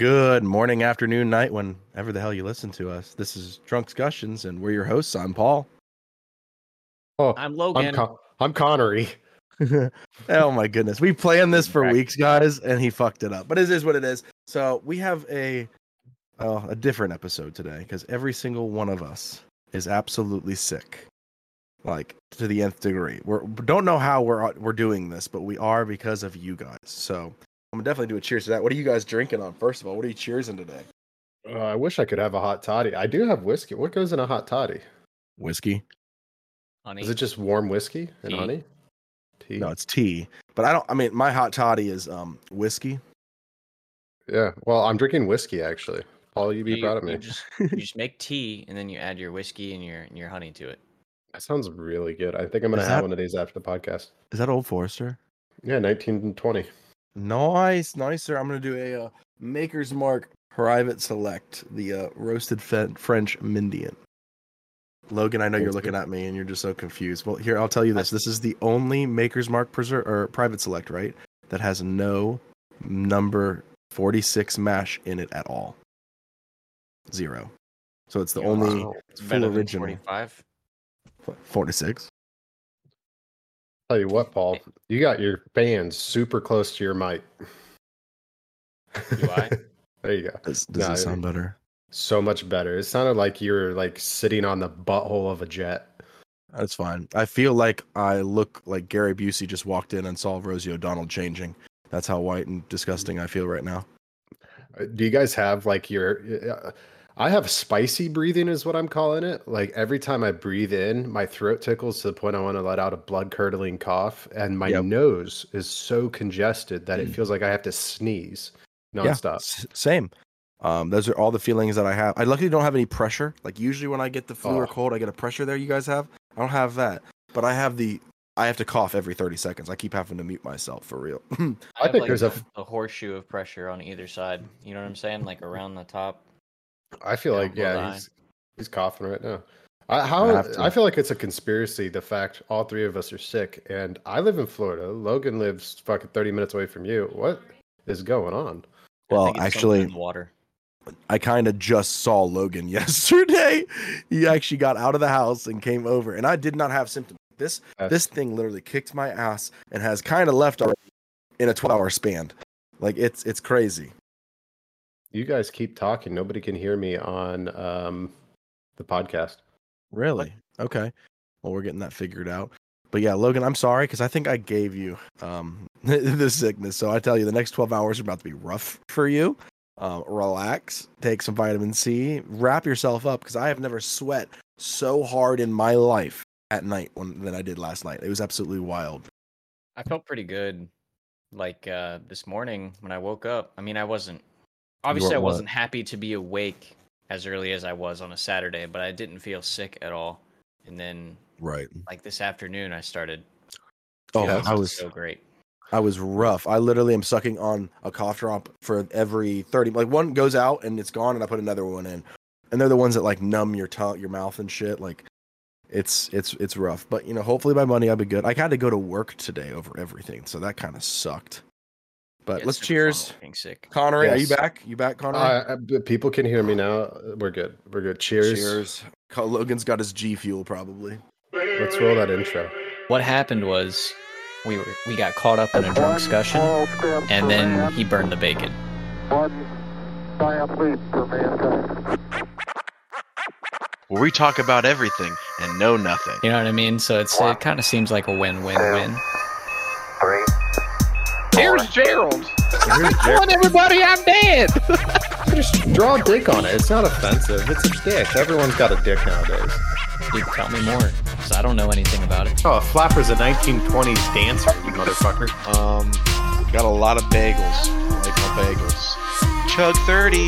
Good morning, afternoon, night, whenever the hell you listen to us. This is Drunkscussions, and we're your hosts. I'm Paul. Oh, I'm I'm, Logan. Con- I'm Connery. oh my goodness, we planned this for weeks, guys, and he fucked it up. But it is what it is. So we have a uh, a different episode today because every single one of us is absolutely sick, like to the nth degree. We don't know how we're we're doing this, but we are because of you guys. So I'm gonna definitely do a cheers to that. What are you guys drinking on? First of all, what are you cheersing today? Uh, I wish I could have a hot toddy. I do have whiskey. What goes in a hot toddy? Whiskey. honey. Is it just warm whiskey and Tea. honey? Tea. No, it's tea. But I don't. I mean, my hot toddy is um whiskey. Yeah. Well, I'm drinking whiskey actually. Paul, you be you, proud of you me. just, you just make tea and then you add your whiskey and your and your honey to it. That sounds really good. I think I'm gonna Is have that- one of these after the podcast. Is that Old Forester? Yeah, 1920. Nice, nice, sir. I'm gonna do a uh, Maker's Mark Private Select, the uh, roasted fe- French Mindian. Logan, I know you're looking good. at me and you're just so confused. Well, here I'll tell you this: this is the only Maker's Mark preser- or Private Select, right, that has no number 46 mash in it at all. Zero. So it's the Yeah, only Wow. full Better original. 45. 46. Tell you what, Paul, you got your fans super close to your mic. Do I? there you go. Does, does No, it sound better? So much better. It sounded like you were like sitting on the butthole of a jet. That's fine. I feel like I look like Gary Busey just walked in and saw Rosie O'Donnell changing. That's how white and disgusting I feel right now. Uh, Do you guys have like your? uh, I have spicy breathing, is what I'm calling it. Like every time I breathe in, my throat tickles to the point I want to let out a blood curdling cough, and my Yep. nose is so congested that it Mm. feels like I have to sneeze Yeah, nonstop. s- same. Um, those are all the feelings that I have. I luckily don't have any pressure. Like usually when I get the flu or Oh. cold, I get a pressure there. You guys have? I don't have that, but I have the. I have to cough every 30 seconds. I keep having to mute myself for real. I have, think like, there's a horseshoe of pressure on either side. You know what I'm saying? Like around the top. I feel Down like yeah, eye. he's he's coughing right now. I, how I. I feel like it's a conspiracy. The fact all three of us are sick, and I live in Florida. Logan lives fucking thirty minutes away from you. What is going on? Well, think actually- in water. I kind of just saw Logan yesterday. He actually got out of the house and came over, and I did not have symptoms. This That's- this thing literally kicked my ass and has kind of left already in a 12 hour span. Like it's it's crazy. You guys keep talking. Nobody can hear me on um, the podcast. Really? Okay. Well, we're getting that figured out. But yeah, Logan, I'm sorry because I think I gave you um the sickness. So I tell you, the next 12 hours are about to be rough for you. Um, relax, take some vitamin C, wrap yourself up because I have never sweat so hard in my life at night when, than I did last night. It was absolutely wild. I felt pretty good. Like uh, this morning when I woke up. I mean, I wasn't. Obviously, I weren't what? wasn't happy to be awake as early as I was on a Saturday, but I didn't feel sick at all. And then, Right. like this afternoon, I started. Oh, feeling I was so great. I was rough. I literally am sucking on a cough drop for every 30 like one goes out and it's gone and I put another one in. And they're the ones that like numb your tongue, your mouth and shit. Like it's it's it's rough. But you know, hopefully by Monday I'll be good. I had to go to work today over everything, so that kind of sucked. But Yeah, let's cheers. Being sick. Connery, are you back? You back, Connery? Uh, uh, people can hear me now. We're good. We're good. Cheers. Cheers. Logan's got his G fuel probably. Let's roll that intro. What happened was we were we got caught up in a drunk discussion, and then he burned the bacon. One giant leap for mankind. where we talk about everything and know nothing. You know what I mean? So it's it kind of seems like a win-win-win. Three. Here's Gerald. Here's Jer- everybody I'm dead. Just draw a dick on it. It's not offensive. It's a dick. Everyone's got a dick nowadays. Dude, tell me more, because I don't know anything about it. Oh, a flapper's a 1920s dancer, you motherfucker. Um, got a lot of bagels. I like my bagels. Chug 30.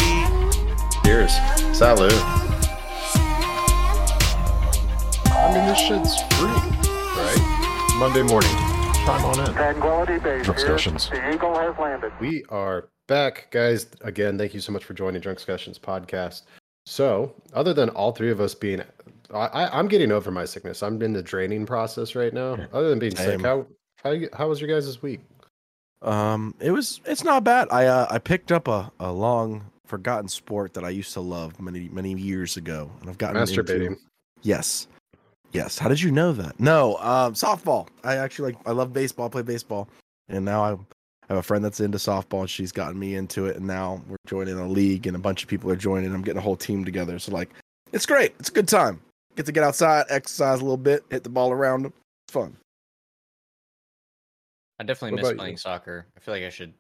Cheers. Salute. I mean, this shit's free, right? Monday morning. Chime on in. Tranquility Base Drunk here. discussions. The Eagle has landed. We are back, guys. Again, thank you so much for joining Drunkscussions podcast. So, other than all three of us being, I, I, I'm getting over my sickness. I'm in the draining process right now. Other than being Same. sick, how how how was your guys' this week? Um, it was it's not bad. I uh, I picked up a, a long forgotten sport that I used to love many many years ago, and I've gotten into- Masturbating. Yes, yes. How did you know that? No, um, softball. I actually like. I love baseball. I play baseball, and now I have a friend that's into softball. and She's gotten me into it, and now we're joining a league, and a bunch of people are joining. I'm getting a whole team together. So like, it's great. It's a good time. Get to get outside, exercise a little bit, hit the ball around. It's fun. I definitely What miss playing you? soccer. I feel like I should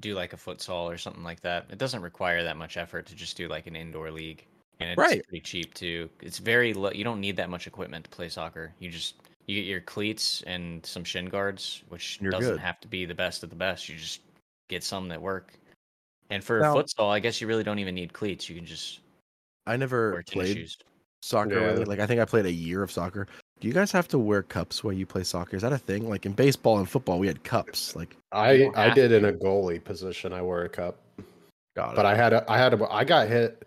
do like a futsal or something like that. It doesn't require that much effort to just do like an indoor league, and it's Right. pretty cheap too. It's very low. You don't need that much equipment to play soccer. You just you get your cleats and some shin guards, which You're doesn't good. have to be the best of the best. You just get some that work. And for Now- futsal, I guess you really don't even need cleats. You can just I never wear tennis played shoes. soccer Yeah. really. Like I think I played a year of soccer. Do you guys have to wear cups while you play soccer? Is that a thing? Like in baseball and football, we had cups. Like I I have did in a goalie position. I wore a cup, got but I had a I had a I got hit.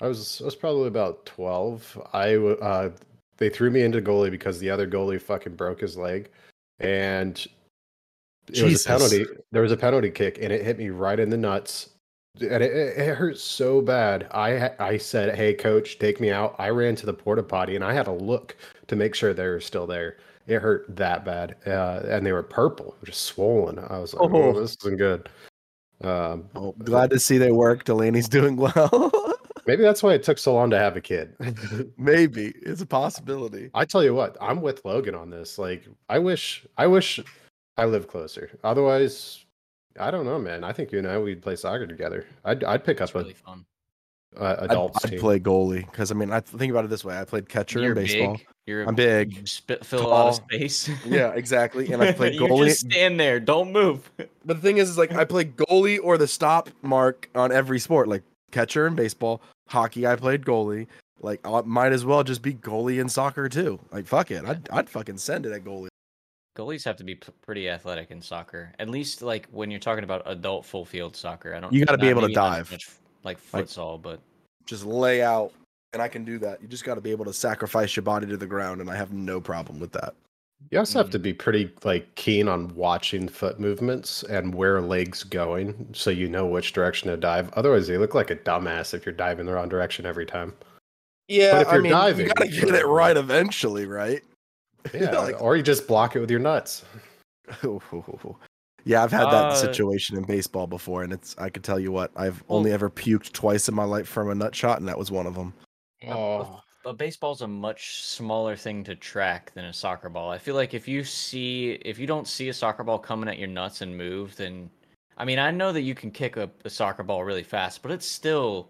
I was I was probably about twelve. I uh they threw me into goalie because the other goalie fucking broke his leg, and it Jesus. was a penalty. There was a penalty kick, and it hit me right in the nuts, and it, it, it hurt so bad. I I said, "Hey, coach, take me out." I ran to the porta potty, and I had to look to make sure they were still there. It hurt that bad, uh, and they were purple, just swollen. I was like, "Oh, Oh. this isn't good." Um, Oh, glad to see they work. Delaney's doing well. Maybe that's why it took so long to have a kid. Maybe it's a possibility. I tell you what, I'm with Logan on this. Like, I wish, I wish I lived closer. Otherwise, I don't know, man. I think you and I we'd play soccer together. I'd, I'd pick It's up a really fun. uh, I'd, adults I'd play goalie because I mean, I think about it this way: I played catcher You're in baseball. big. You're I'm big, Spit, fill a lot of space. Yeah, exactly. And I played you goalie. just stand there. Don't move. But the thing is, is like I play goalie or the stop mark on every sport, like catcher in baseball, hockey. I played goalie. Like I might as well just be goalie in soccer too. Like fuck it, I'd I'd fucking send it at goalie. Goalies have to be p- pretty athletic in soccer. At least like when you're talking about adult full field soccer. I don't. You gotta be able to maybe not as dive. much like Like- futsal, but Just lay out, and I can do that. You just got to be able to sacrifice your body to the ground, and I have no problem with that. You also Mm. have to be pretty like keen on watching foot movements and where legs going, so you know which direction to dive. Otherwise, you look like a dumbass if you're diving the wrong direction every time. Yeah, But if I you're mean, diving- you gotta get it right eventually, right? Yeah, Like- or you just block it with your nuts. yeah, I've had that Uh, situation in baseball before, and it's I can tell you what I've only ever puked twice in my life from a nut shot, and that was one of them. a- Oh. A, baseball's a much smaller thing to track than a soccer ball. I feel like if you see if you don't see a soccer ball coming at your nuts and move, then I mean I know that you can kick a, a soccer ball really fast, but it's still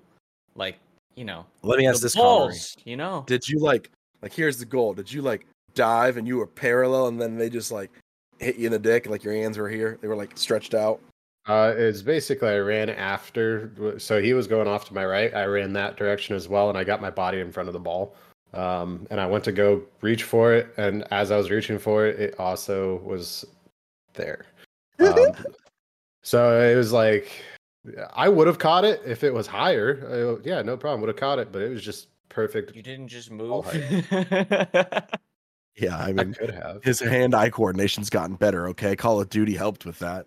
like you know Let me ask this, Connery. balls. You know, Did you like like here's the goal? Did you like dive and you were parallel, and then they just like hit you in the dick, like your hands were here? They were like stretched out. Uh, it's basically I ran after, so he was going off to my right. I ran that direction as well, and I got my body in front of the ball. Um, and I went to go reach for it, and as I was reaching for it, it also was there. Um, so it was like I would have caught it if it was higher. Uh, yeah, no problem, would have caught it, but it was just perfect. you didn't just move. Yeah, I I mean could have. his hand-eye coordination's gotten better. Okay, Call of Duty helped with that,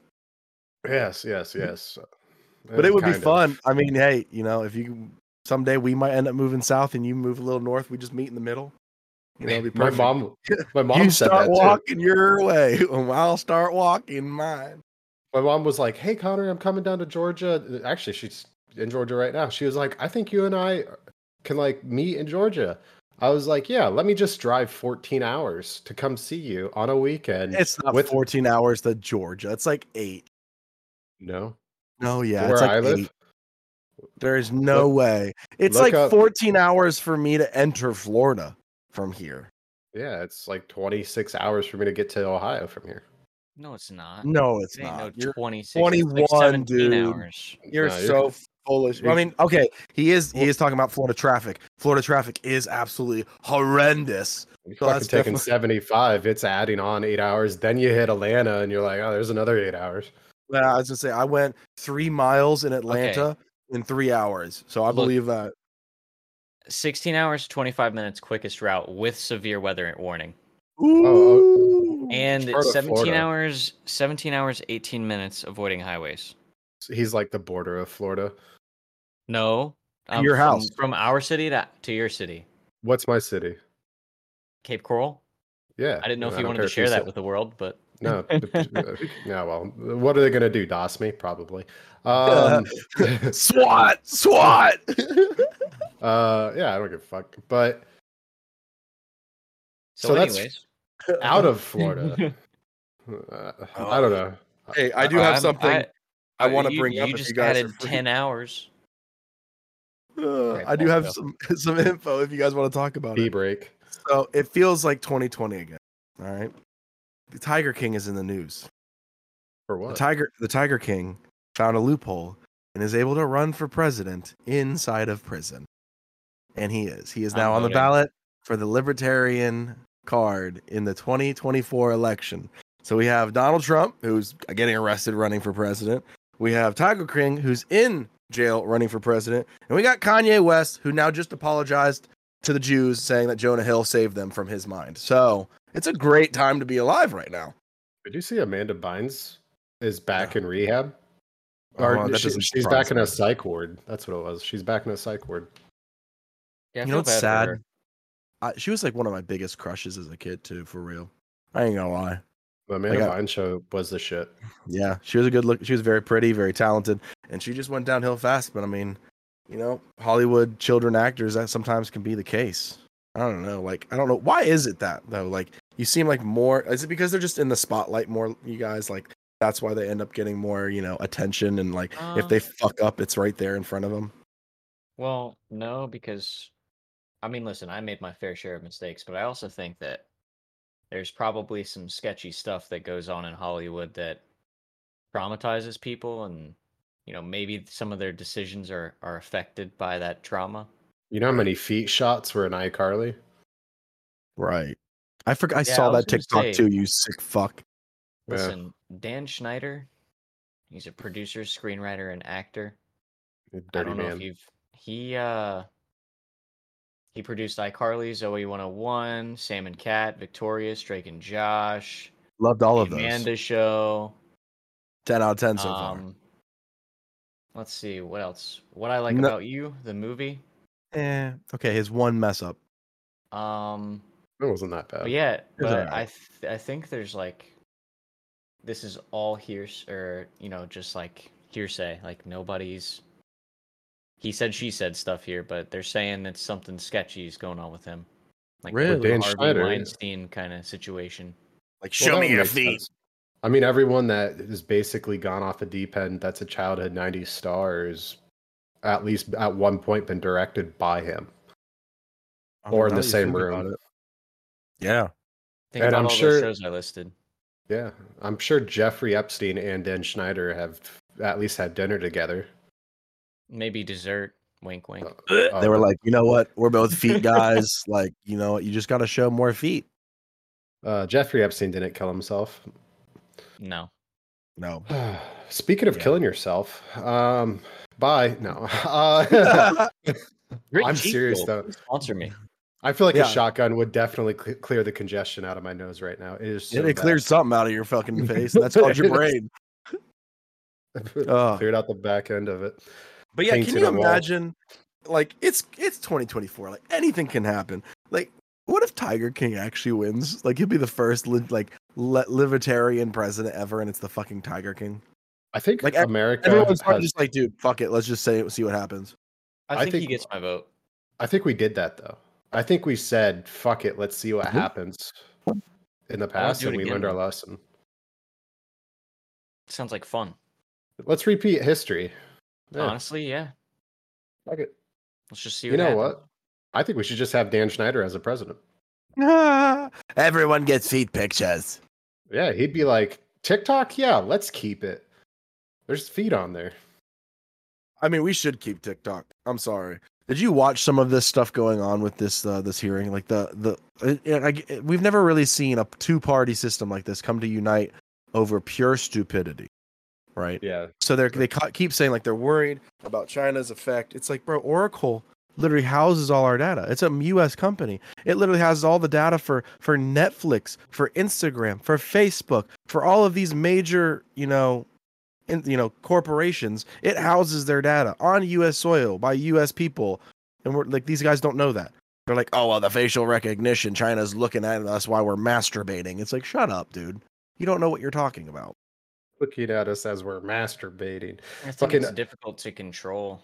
Yes, yes, yes. but uh, it would be Kind of. fun. I mean, hey, you know, if you someday we might end up moving south and you move a little north, we just meet in the middle. You know, it'd be My mom, my mom you said start that too. walking your way, and I'll start walking mine. My mom was like, "Hey Connor, I'm coming down to Georgia." Uh, actually, she's in Georgia right now. She was like, "I think you and I uh, can like meet in Georgia." I was like, "Yeah, let me just drive 14 hours to come see you on a weekend." It's not with 14 hours to Georgia. It's like eight. No No, yeah, where it's like I live. eight. There's no Look- way. It's like up- 14 hours for me to enter Florida from here. Yeah, it's like 26 hours for me to get to Ohio from here. no, it's not. No, it's It not. no You're 26. it's like 21, dude. Hours. you're No, you're- so foolish. I mean, okay, he is he is talking about Florida traffic. Florida traffic is absolutely horrendous. You're So fucking taking definitely- 75. It's adding on eight hours. Then you hit Atlanta, and you're like, "Oh, there's another eight hours." Yeah, I was gonna say I went three miles in Atlanta in three hours. So I Look, believe that. 16 hours, 25 minutes quickest route with severe weather warning. oh. Ooh. And Florida, 17 Florida. hours, 17 hours, 18 minutes avoiding highways. He's like the border of Florida. No. um, your house. From our city to, to your city. What's my city? Cape Coral? Yeah. I didn't know if you wanted to share that said- with the world, but No. yeah. Well, what are they gonna do? Doss me? Probably. Um, SWAT, SWAT. uh, yeah. I don't give a fuck. But so, So that's- anyways. out of Florida, uh, I don't know. hey, I do Uh, have I'm- something I, uh, want to bring you up. if just you guys added 10 hours. Uh, Okay, I do have some some info if you guys want to talk about Tea it. break. So it feels like 2020 again. All right, the Tiger King is in the news. For The what? Tiger, the Tiger King, found a loophole and is able to run for president inside of prison. And he is. He is I'm now on the ballot for the Libertarian card in the 2024 election. So we have Donald Trump, who's uh, getting arrested running for president. We have Tiger King, who's in jail running for president. And we got Kanye West, who now just apologized to the Jews, saying that Jonah Hill saved them from his mind. So it's a great time to be alive right now. Did you see Amanda Bynes is back in rehab? Oh, Or she- she's surprise back in a psych ward. That's what it was. She's back in a psych ward. Yeah, you know feel what's sad? I, she was like one of my biggest crushes as a kid too, for real. I ain't gonna lie. The Amanda Like, I- Bynes show was the shit. Yeah, she was a good look. She was very pretty, very talented, and she just went downhill fast. But I mean, you know, Hollywood children actors that sometimes can be the case. I don't know. Like, I don't know why is it that though. Like, you seem like more. Is it because they're just in the spotlight more? You guys like that's why they end up getting more, you know, attention and like if Uh, they fuck up, it's right there in front of them. Well, no, because I mean, listen, I made my fair share of mistakes, but I also think that there's probably some sketchy stuff that goes on in Hollywood that traumatizes people and you know, maybe some of their decisions are are affected by that trauma. You know how many feet shots were in iCarly? Right. I forgot. I Yeah, saw I that gonna TikTok say- too. You sick fuck. Yeah. Listen, Dan Schneider, he's a producer, screenwriter, and actor. You I Dirty don't know man. if you've he uh he produced iCarly, Zoey 101, Sam and Cat, Victorious, Drake and Josh, Loved all The of those. Amanda Show. Ten out of ten so far. Um, let's see what else. What I like No- about you, the movie. Eh. Okay, his one mess up. Um, It wasn't that bad. but yeah, was but I th- I think there's like this is all hears or you know just like hearsay. Like nobody's. He said she said stuff here, but they're saying that something sketchy is going on with him. Like Really? the Dan Harvey Schneider. Weinstein kind of situation. Like, show that me your feet. sense. I mean, everyone that has basically gone off a deep end that's a childhood 90s star is at least at one point been directed by him I mean, or in the same room. it. Yeah. Think And about I'm all sure- those shows I listed. Yeah. I'm sure Jeffrey Epstein and Dan Schneider have at least had dinner together. Maybe dessert. Wink, wink. Uh, they were like, you know what? We're both feet guys. like, you know what? You just got to show more feet. uh, Jeffrey Epstein didn't kill himself. No. No. Speaking of Yeah. killing yourself, um, bye. No. Uh, I'm serious, though. Sponsor me. I feel like Yeah. a shotgun would definitely cle clear the congestion out of my nose right now. It is so Yeah, it clears something out of your fucking face. That's called your brain. Cleared out the back end of it. But yeah, can you a wall. imagine? Like, it's it's 2024. Like, anything can happen. Like, what if Tiger King actually wins? Like, he'll be the first li- like li- libertarian president ever, and it's the fucking Tiger King. I think Like, like America. Everyone's has- just like, dude, fuck it. Let's just say it. See what happens. I, I think, he gets my vote. I think we did that though. I think we said, "Fuck it, let's see what Mhm. happens." In the past, and we again, learned our lesson. Sounds like fun. Let's repeat history. Yeah, Honestly, yeah. fuck it. Let's just see. You know happens. what? I think we should just have Dan Schneider as a president. Everyone gets feet pictures. Yeah, he'd be like, TikTok, yeah, let's keep it. There's feet on there. I mean, we should keep TikTok. I'm sorry. Did you watch some of this stuff going on with this uh, this hearing? Like the the it, it- I, it- we've never really seen a two party system like this come to unite over pure stupidity, right? Yeah. So they're they ca- keep saying like they're worried about China's effect. It's like, bro, Oracle literally houses all our data. It's a US company. It literally has all the data for for Netflix, for Instagram, for Facebook, for all of these major, you know, in, you know, corporations. It houses their data on US soil by US people. And we're like these guys don't know that. They're like, "Oh, well, the facial recognition, China's looking at us while we're masturbating." It's like, "Shut up, dude. You don't know what you're talking about." Looking at us as we're masturbating. I think Fucking- it's difficult to control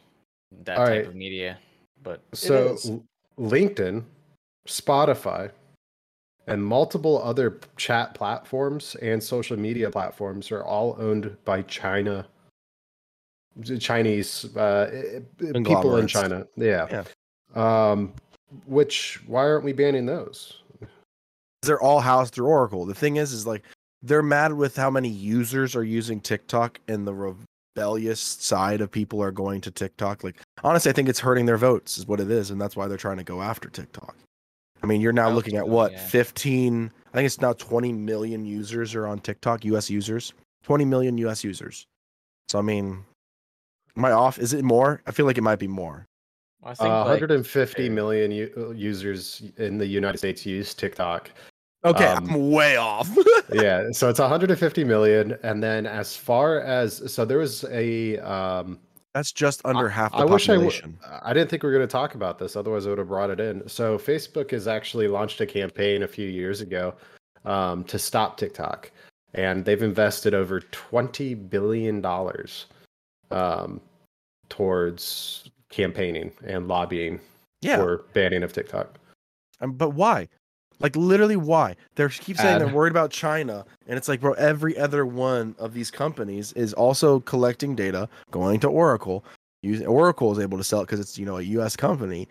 that All type right. of media, but So LinkedIn, Spotify, and multiple other chat platforms and social media platforms are all owned by China. Chinese uh, people in. China, yeah. Um, which why aren't we banning those? they're all housed through Oracle. The thing is, is like they're mad with how many users are using TikTok and the rebellious side of people are going to TikTok. Like honestly, I think it's hurting their votes, is what it is, and that's why they're trying to go after TikTok. I mean, you're now looking at what yeah. 15? I think it's now 20 million users are on TikTok, US users. 20 million US users. So I mean, am I off? Is it more? I feel like it might be more. I Uh, think like, 150 uh, u- users in the United States use TikTok. Okay, Um, I'm way off. yeah, so it's 150 million, and then as far as so there was a um, That's just under half the I wish I, w- population. I didn't think we were going to talk about this. Otherwise, I would have brought it in. So, Facebook has actually launched a campaign a few years ago um, to stop TikTok, and they've invested over twenty billion dollars um, towards campaigning and lobbying yeah. for banning of TikTok. Um, but why? Like literally, why? They keep saying they're worried about China, and it's like, bro, every other one of these companies is also collecting data, going to Oracle. Using Oracle is able to sell it because it's you know a U.S. company,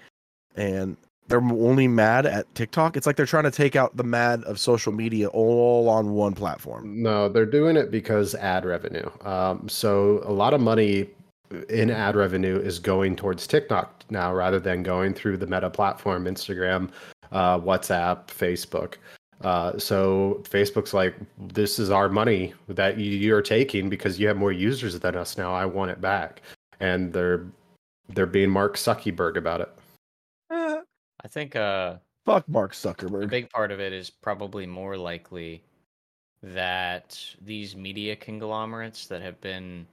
and they're only mad at TikTok. It's like they're trying to take out the mad of social media all on one platform. No, they're doing it because ad revenue. Um, so a lot of money in ad revenue is going towards TikTok now rather than going through the Meta platform, Instagram, uh, WhatsApp, Facebook. Uh, so Facebook's like, this is our money that you- you're taking because you have more users than us now. I want it back, and they're they're being Mark Zuckerberg about it. Eh, I think uh, fuck Mark Zuckerberg. a Zuckerberg. big part of it is probably more likely that these media conglomerates that have been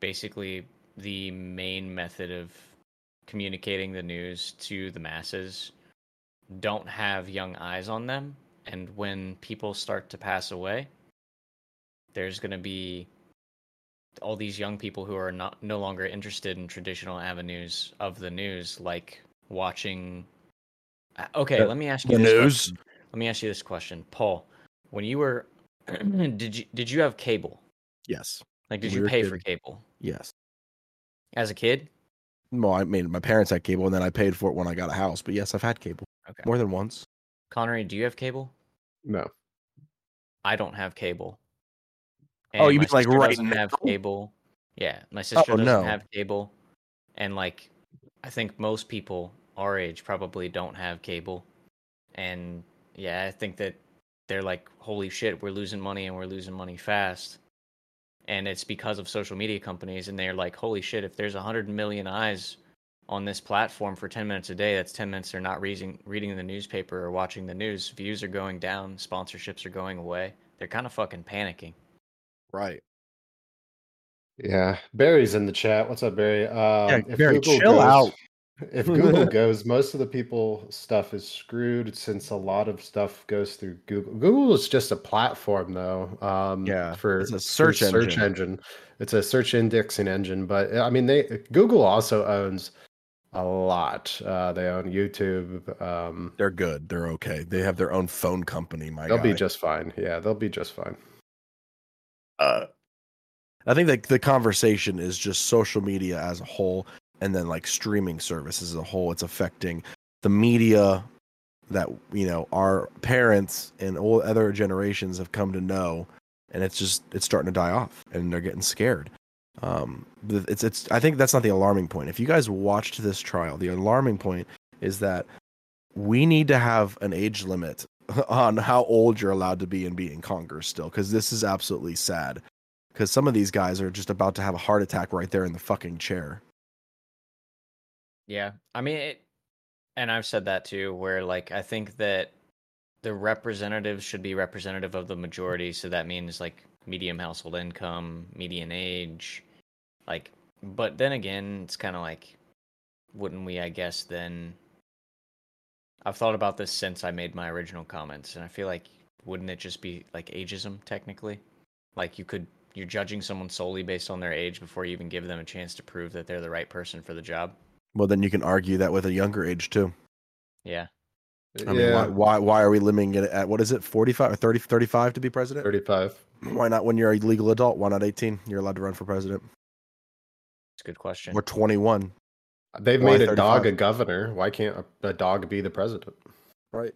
basically the main method of communicating the news to the masses don't have young eyes on them and when people start to pass away there's going to be all these young people who are not no longer interested in traditional avenues of the news like watching Uh, okay The- let me ask you The this news. question. let me ask you this question paul when you were did you did you have cable Yes. like did We you pay for cable Yes. as a kid Well, I mean, my parents had cable, and then I paid for it when I got a house. But yes, I've had cable okay more than once. connery do you have cable No, I don't have cable. Oh, you my mean, like, right doesn't have cable. Yeah, my sister Oh, doesn't no. have cable, and like, I think most people our age probably don't have cable, and yeah, I think that they're like, holy shit, we're losing money and we're losing money fast, and it's because of social media companies, and they're like, holy shit, if there's a hundred million eyes on this platform for 10 minutes a day that's 10 minutes they're not reading reading the newspaper or watching the news views are going down sponsorships are going away they're kind of fucking panicking Right. yeah, Barry's in the chat. What's up, Barry? Um, if Barry, Google chill goes- out. If Google goes, most of the people stuff is screwed since a lot of stuff goes through Google. Google is just a platform, though. Um, Yeah, for it's a for search search engine. engine. It's a search indexing engine, but I mean, they Google also owns a lot. Uh, they own YouTube. Um, They're good. They're okay. They have their own phone company. My they'll guy. be just fine. Yeah, they'll be just fine. uh, I think that the conversation is just social media as a whole, and then like streaming services as a whole. It's affecting the media that you know our parents and all other generations have come to know, and it's just it's starting to die off, and they're getting scared. Um, it's it's. I think that's not the alarming point. If you guys watched this trial, the alarming point is that we need to have an age limit on how old you're allowed to be and be in Congress still, because this is absolutely sad because some of these guys are just about to have a heart attack right there in the fucking chair. Yeah, I mean, it, and I've said that too. Where like I think that the representatives should be representative of the majority. So that means like medium household income, median age, like. But then again, it's kind of like, wouldn't we? I guess then. I've thought about this since I made my original comments, and I feel like wouldn't it just be like ageism technically? Like you could you're judging someone solely based on their age before you even give them a chance to prove that they're the right person for the job. Well, then you can argue that with a younger age too. Yeah. I mean, why, why why are we limiting it at what is it, 45 or 30, 35 to be president? 35. Why not when you're a legal adult? Why not 18? You're allowed to run for president. It's a good question. Or 21, They've Why made a dog a governor. Why can't a, a dog be the president? right?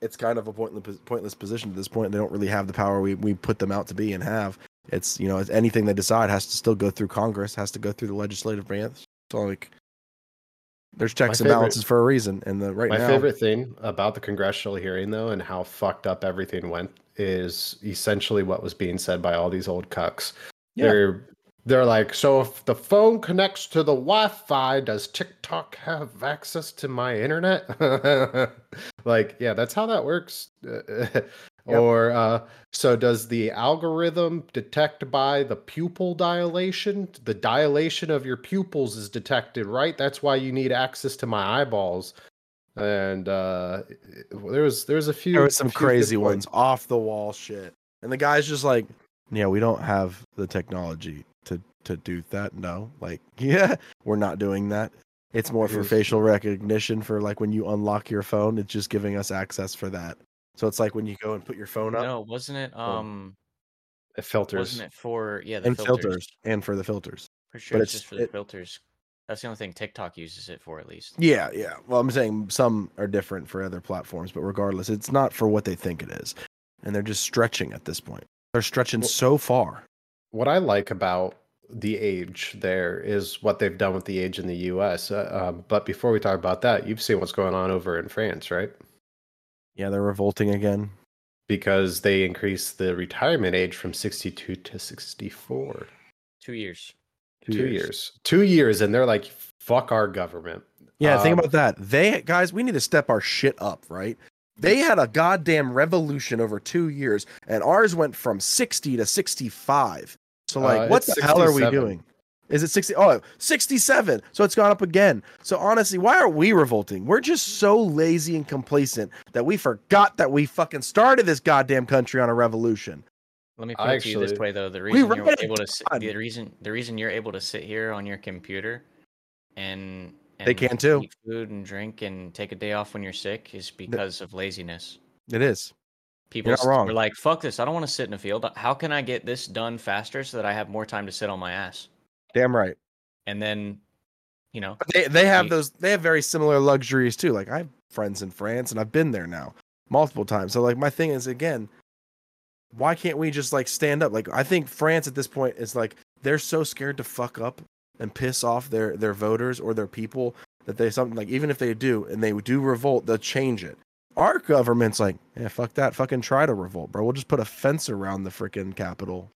It's kind of a pointless pointless position at this point. They don't really have the power we, we put them out to be and have. It's you know it's anything they decide has to still go through Congress, has to go through the legislative branch. So like, there's checks and favorite- balances for a reason. And the right My now, favorite thing about the congressional hearing, though, and how fucked up everything went, is essentially what was being said by all these old cucks. Yeah. They're they're like, so if the phone connects to the Wi-Fi, does TikTok have access to my internet? like, yeah, that's how that works. Or uh, so does the algorithm detect by the pupil dilation? The dilation of your pupils is detected, right? That's why you need access to my eyeballs. And uh, there was there was a few there was some a few good crazy ones, off the wall shit. And the guy's just like, yeah, we don't have the technology to to do that. No, like, yeah, we're not doing that. It's more for facial recognition for like when you unlock your phone. It's just giving us access for that. So it's like when you go and put your phone up no, wasn't it? Um, It filters. wasn't it for yeah the and filters? filters. and for the filters. Pretty sure but it's it's- just for the it- filters. That's the only thing TikTok uses it for, at least. Yeah, yeah. Well, I'm saying some are different for other platforms, but regardless, it's not for what they think it is, and they're just stretching at this point. They're stretching Well- so far. what I like about the age there is what they've done with the age in the U.S. Uh, um, but before we talk about that, you've seen what's going on over in France, right? Yeah, they're revolting again. Because they increased the retirement age from 62 to 64. Two years. Two, years. Two years, and they're like, "Fuck our government." Yeah, think Um, about that. They guys, we need to step our shit up, right? They had a goddamn revolution over two years, and ours went from sixty to sixty-five. So, like, Uh, what the it's hell are we doing? Is it 60? Oh, 67. So it's gone up again. So honestly, why are we revolting? We're just so lazy and complacent that we forgot that we fucking started this goddamn country on a revolution. Let me put I it to you this way, though. The We reason you're able to sit, the reason the reason you're able to sit here on your computer and, and They can too. eat food and drink and take a day off when you're sick is because of laziness. It is. People are s- wrong. were like, "Fuck this! I don't want to sit in a field. How can I get this done faster so that I have more time to sit on my ass?" Damn right. And then, you know, they they have Ye- those they have very similar luxuries too. Like I have friends in France and I've been there now multiple times. So like my thing is again, why can't we just like stand up? Like I think France at this point is like they're so scared to fuck up and piss off their their voters or their people that they something like even if they do and they do revolt, they'll change it. Our government's like, yeah, fuck that, fucking try to revolt, bro. We'll just put a fence around the freaking capital.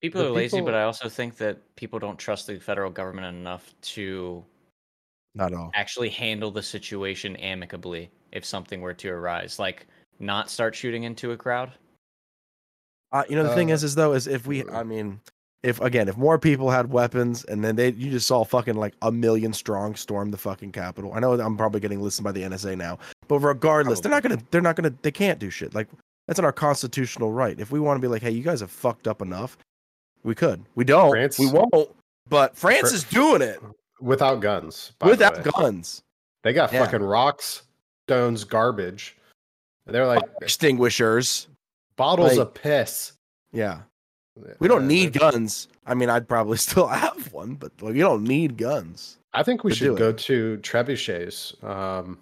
People The are lazy, people- but I also think that people don't trust the federal government enough to Not at all. actually handle the situation amicably if something were to arise. Like, not start shooting into a crowd. Uh, you know the thing Uh, is, is though, is if we, I mean, if again, if more people had weapons, and then they, you just saw fucking like a million strong storm the fucking Capitol. I know I'm probably getting listened by the NSA now, but regardless, they're not gonna, they're not gonna, they can't do shit. Like that's in our constitutional right. If we want to be like, hey, you guys have fucked up enough, we could. We don't. France- we won't. But France Fr- is doing it without guns. the without way. guns, They got Yeah. fucking rocks, stones, garbage. And they're like extinguishers. bottles like- of piss. Yeah, we don't need guns. I mean, I'd probably still have one, but like, you don't need guns. I think we should it. go to trebuchets. Um,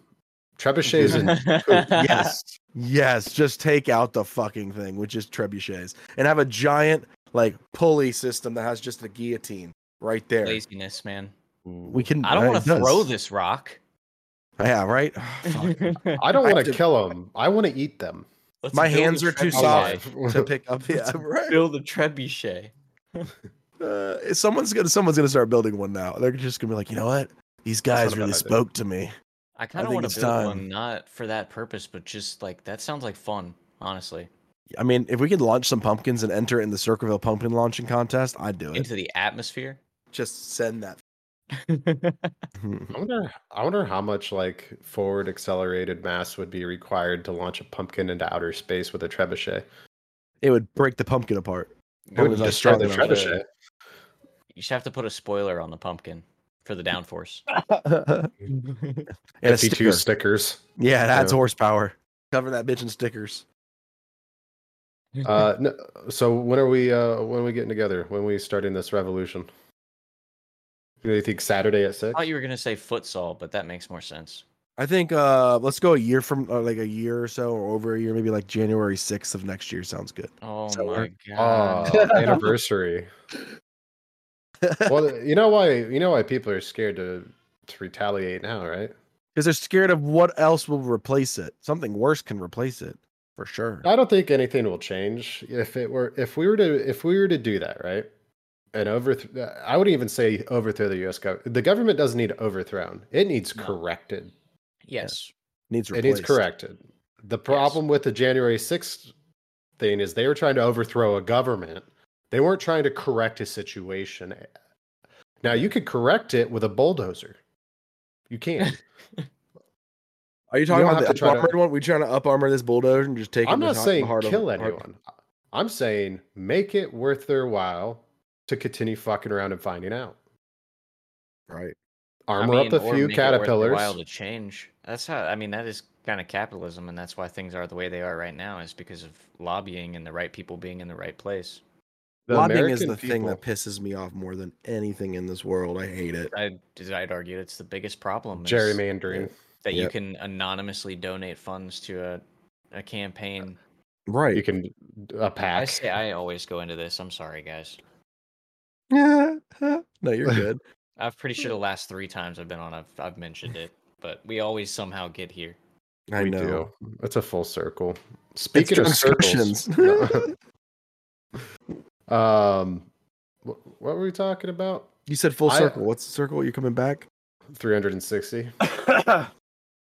trebuchets and yes. Yes, just take out the fucking thing, which is trebuchets, and have a giant like pulley system that has just a guillotine right there. Laziness, man. We can. I don't uh, want to throw this rock. Yeah, right. Fuck. I don't want to to- kill them. I want to eat them. Let's My build a hands are too soft to pick up. Yeah, right. Build a trebuchet. Uh, someone's gonna someone's gonna start building one now. They're just gonna be like, you know what? These guys a really spoke to me. I kind of think want it's to build time. one, not for that purpose, but just like that sounds like fun. Honestly, I mean, if we could launch some pumpkins and enter in the Circleville pumpkin launching contest, I'd do it. into the atmosphere. Just send that. I wonder. I wonder how much like forward accelerated mass would be required to launch a pumpkin into outer space with a trebuchet. it would break the pumpkin apart. It would destroy the enough? trebuchet. You should have to put a spoiler on the pumpkin for the downforce. and a Fifty-two sticker. stickers. Yeah, that's Yeah. horsepower. Cover that bitch in stickers. Uh, no, so when are we? Uh, when are we getting together? When are we starting this revolution? Do you think Saturday at six? I six? thought you were gonna say futsal, but that makes more sense. I think uh let's go a year from uh, like a year or so or over a year, maybe like January 6th of next year sounds good. Oh So my god! Oh, anniversary. well, you know why? You know why people are scared to to retaliate now, right? Because they're scared of what else will replace it. Something worse can replace it for sure. I don't think anything will change if it were if we were to if we were to do that, right? And overthrow. I wouldn't even say overthrow the U.S. government. The government doesn't need overthrown. It needs No. corrected. yes, needs It needs corrected. The problem with the January sixth thing is they were trying to overthrow a government. They weren't trying to correct a situation. Now you could correct it with a bulldozer. You can. Are you talking don't about the to try up to- one? We trying to up armor this bulldozer and just take I'm to not saying heart kill heart- anyone. I'm saying make it worth their while to continue fucking around and finding out. Right. Armor I mean, up a few make it worth their caterpillars. while to change. That's how. I mean, that is kind of capitalism, and that's why things are the way they are right now. Is because of lobbying and the right people being in the right place. The Lobbying is American the thing that pisses me off more than anything in this world. I hate it. I, I'd argue it's the biggest problem. is gerrymandering. that you can anonymously donate funds to a a campaign. Right. You can a I pack. I say I always go into this. I'm sorry, guys. no, you're good. I'm pretty sure the last three times I've been on, I've I've mentioned it, but we always somehow get here. I we know. do. It's a full circle. Speaking of circles, um, wh- what were we talking about? You said full I- circle. What's the circle? You're coming back? 360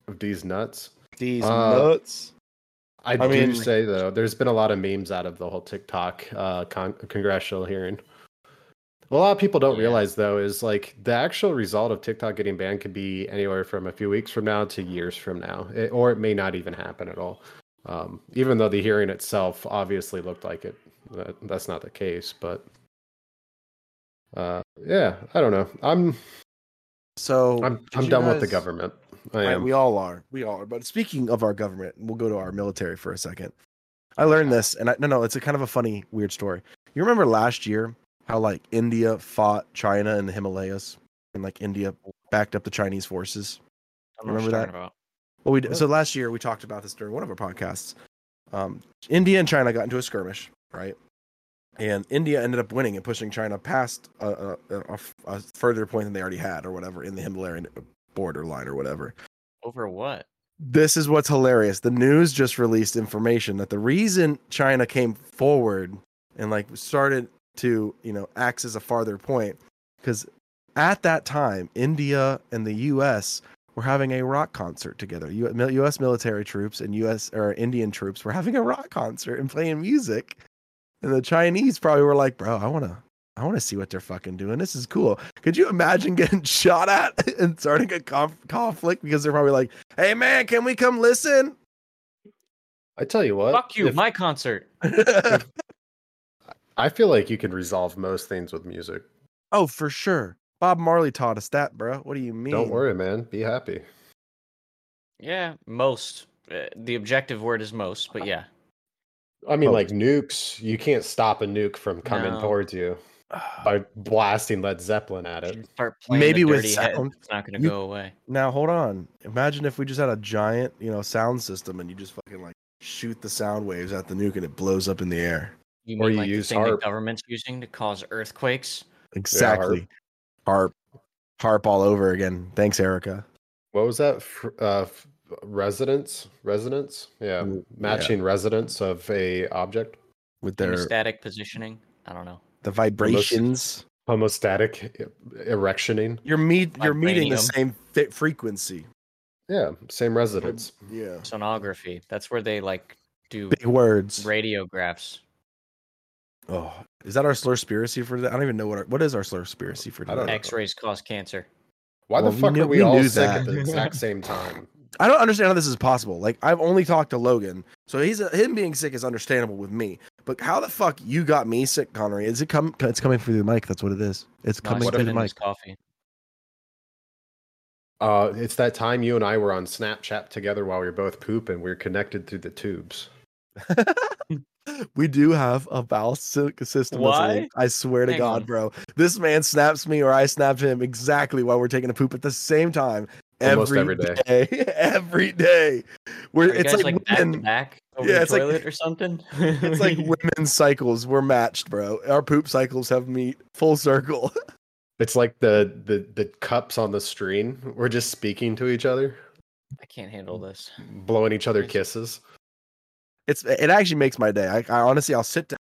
of these nuts. These Uh, nuts. I, I do mean- say though, there's been a lot of memes out of the whole TikTok uh, con- congressional hearing. What a lot of people don't Yeah. realize though is like the actual result of TikTok getting banned could be anywhere from a few weeks from now to years from now, it, or it may not even happen at all. Um, even though the hearing itself obviously looked like it, that, that's not the case. But uh, yeah, I don't know. I'm So I'm I'm done with the government. Right, we all are. We all are. But speaking of our government, we'll go to our military for a second. I learned this, and I, no, no, it's a kind of a funny, weird story. You remember last year how like India fought China in the Himalayas, and like India backed up the Chinese forces. I don't know what Remember that? about. Well, we d- so last year we talked about this during one of our podcasts. Um, India and China got into a skirmish, right? And India ended up winning and pushing China past a, a, a, a further point than they already had, or whatever, in the Himalayan border line, or whatever. Over what? This is what's hilarious. The news just released information that the reason China came forward and like started to, you know, act as a farther point, because at that time, India and the U.S. were having a rock concert together. U.S. military troops and U.S. or Indian troops were having a rock concert and playing music, and the Chinese probably were like, "Bro, I wanna, I wanna see what they're fucking doing. This is cool." Could you imagine getting shot at and starting a conf- conflict because they're probably like, "Hey, man, can we come listen?" I tell you what. Fuck you, if- my concert. I feel like you can resolve most things with music. oh, for sure. Bob Marley taught us that, bro. What do you mean? Don't worry, man. Be happy. Yeah, most. Uh, the objective word is most, but yeah. I mean, Oh. like nukes, you can't stop a nuke from coming No. towards you by blasting Led Zeppelin at it. Start playing Maybe the with dirty head, sound. It's not gonna go away. Now hold on. Imagine if we just had a giant, you know, sound system and you just fucking like shoot the sound waves at the nuke and it blows up in the air. You Or mean you like use the thing HAARP. the government's using to cause earthquakes? Exactly. HAARP. HAARP. all over again. Thanks, Erica. What was that? Fr- Uh, f- resonance? Resonance? Yeah. Mm, yeah. Matching resonance of a object. With Their their static positioning? I don't know. The vibrations. Homostatic erectioning. You're meet you're meeting the same fit frequency. Yeah, same residence. Yeah. Sonography. That's where they like do Big words. radiographs. Oh, is that our slurspiracy for that? I don't even know what our, what is our slurspiracy for I don't today. know. X-rays cause cancer. Why Well, the we fuck knew- are we, we all sick that. at the exact same time? I don't understand how this is possible. Like I've only talked to Logan, so he's him being sick is understandable with me. But how the fuck you got me sick, Connery? Is it come? It's coming through the mic. That's what it is. It's No, coming spit through the this mic. coffee. Uh, it's that time you and I were on Snapchat together while we were both pooping. We are connected through the tubes. we do have a bowel sy- system. Why? I swear to Hang God, on. bro. This man snaps me or I snap him exactly while we're taking a poop at the same time. Almost every every day. every day. We're, Are you it's guys like, like, back to women, back over Yeah, the it's like- toilet or something? it's like women's cycles. We're matched, bro. Our poop cycles have meet full circle. It's like the, the the cups on the stream. We're just speaking to each other, I can't handle this. blowing each other kisses. It's it actually makes my day. I, I honestly I'll sit down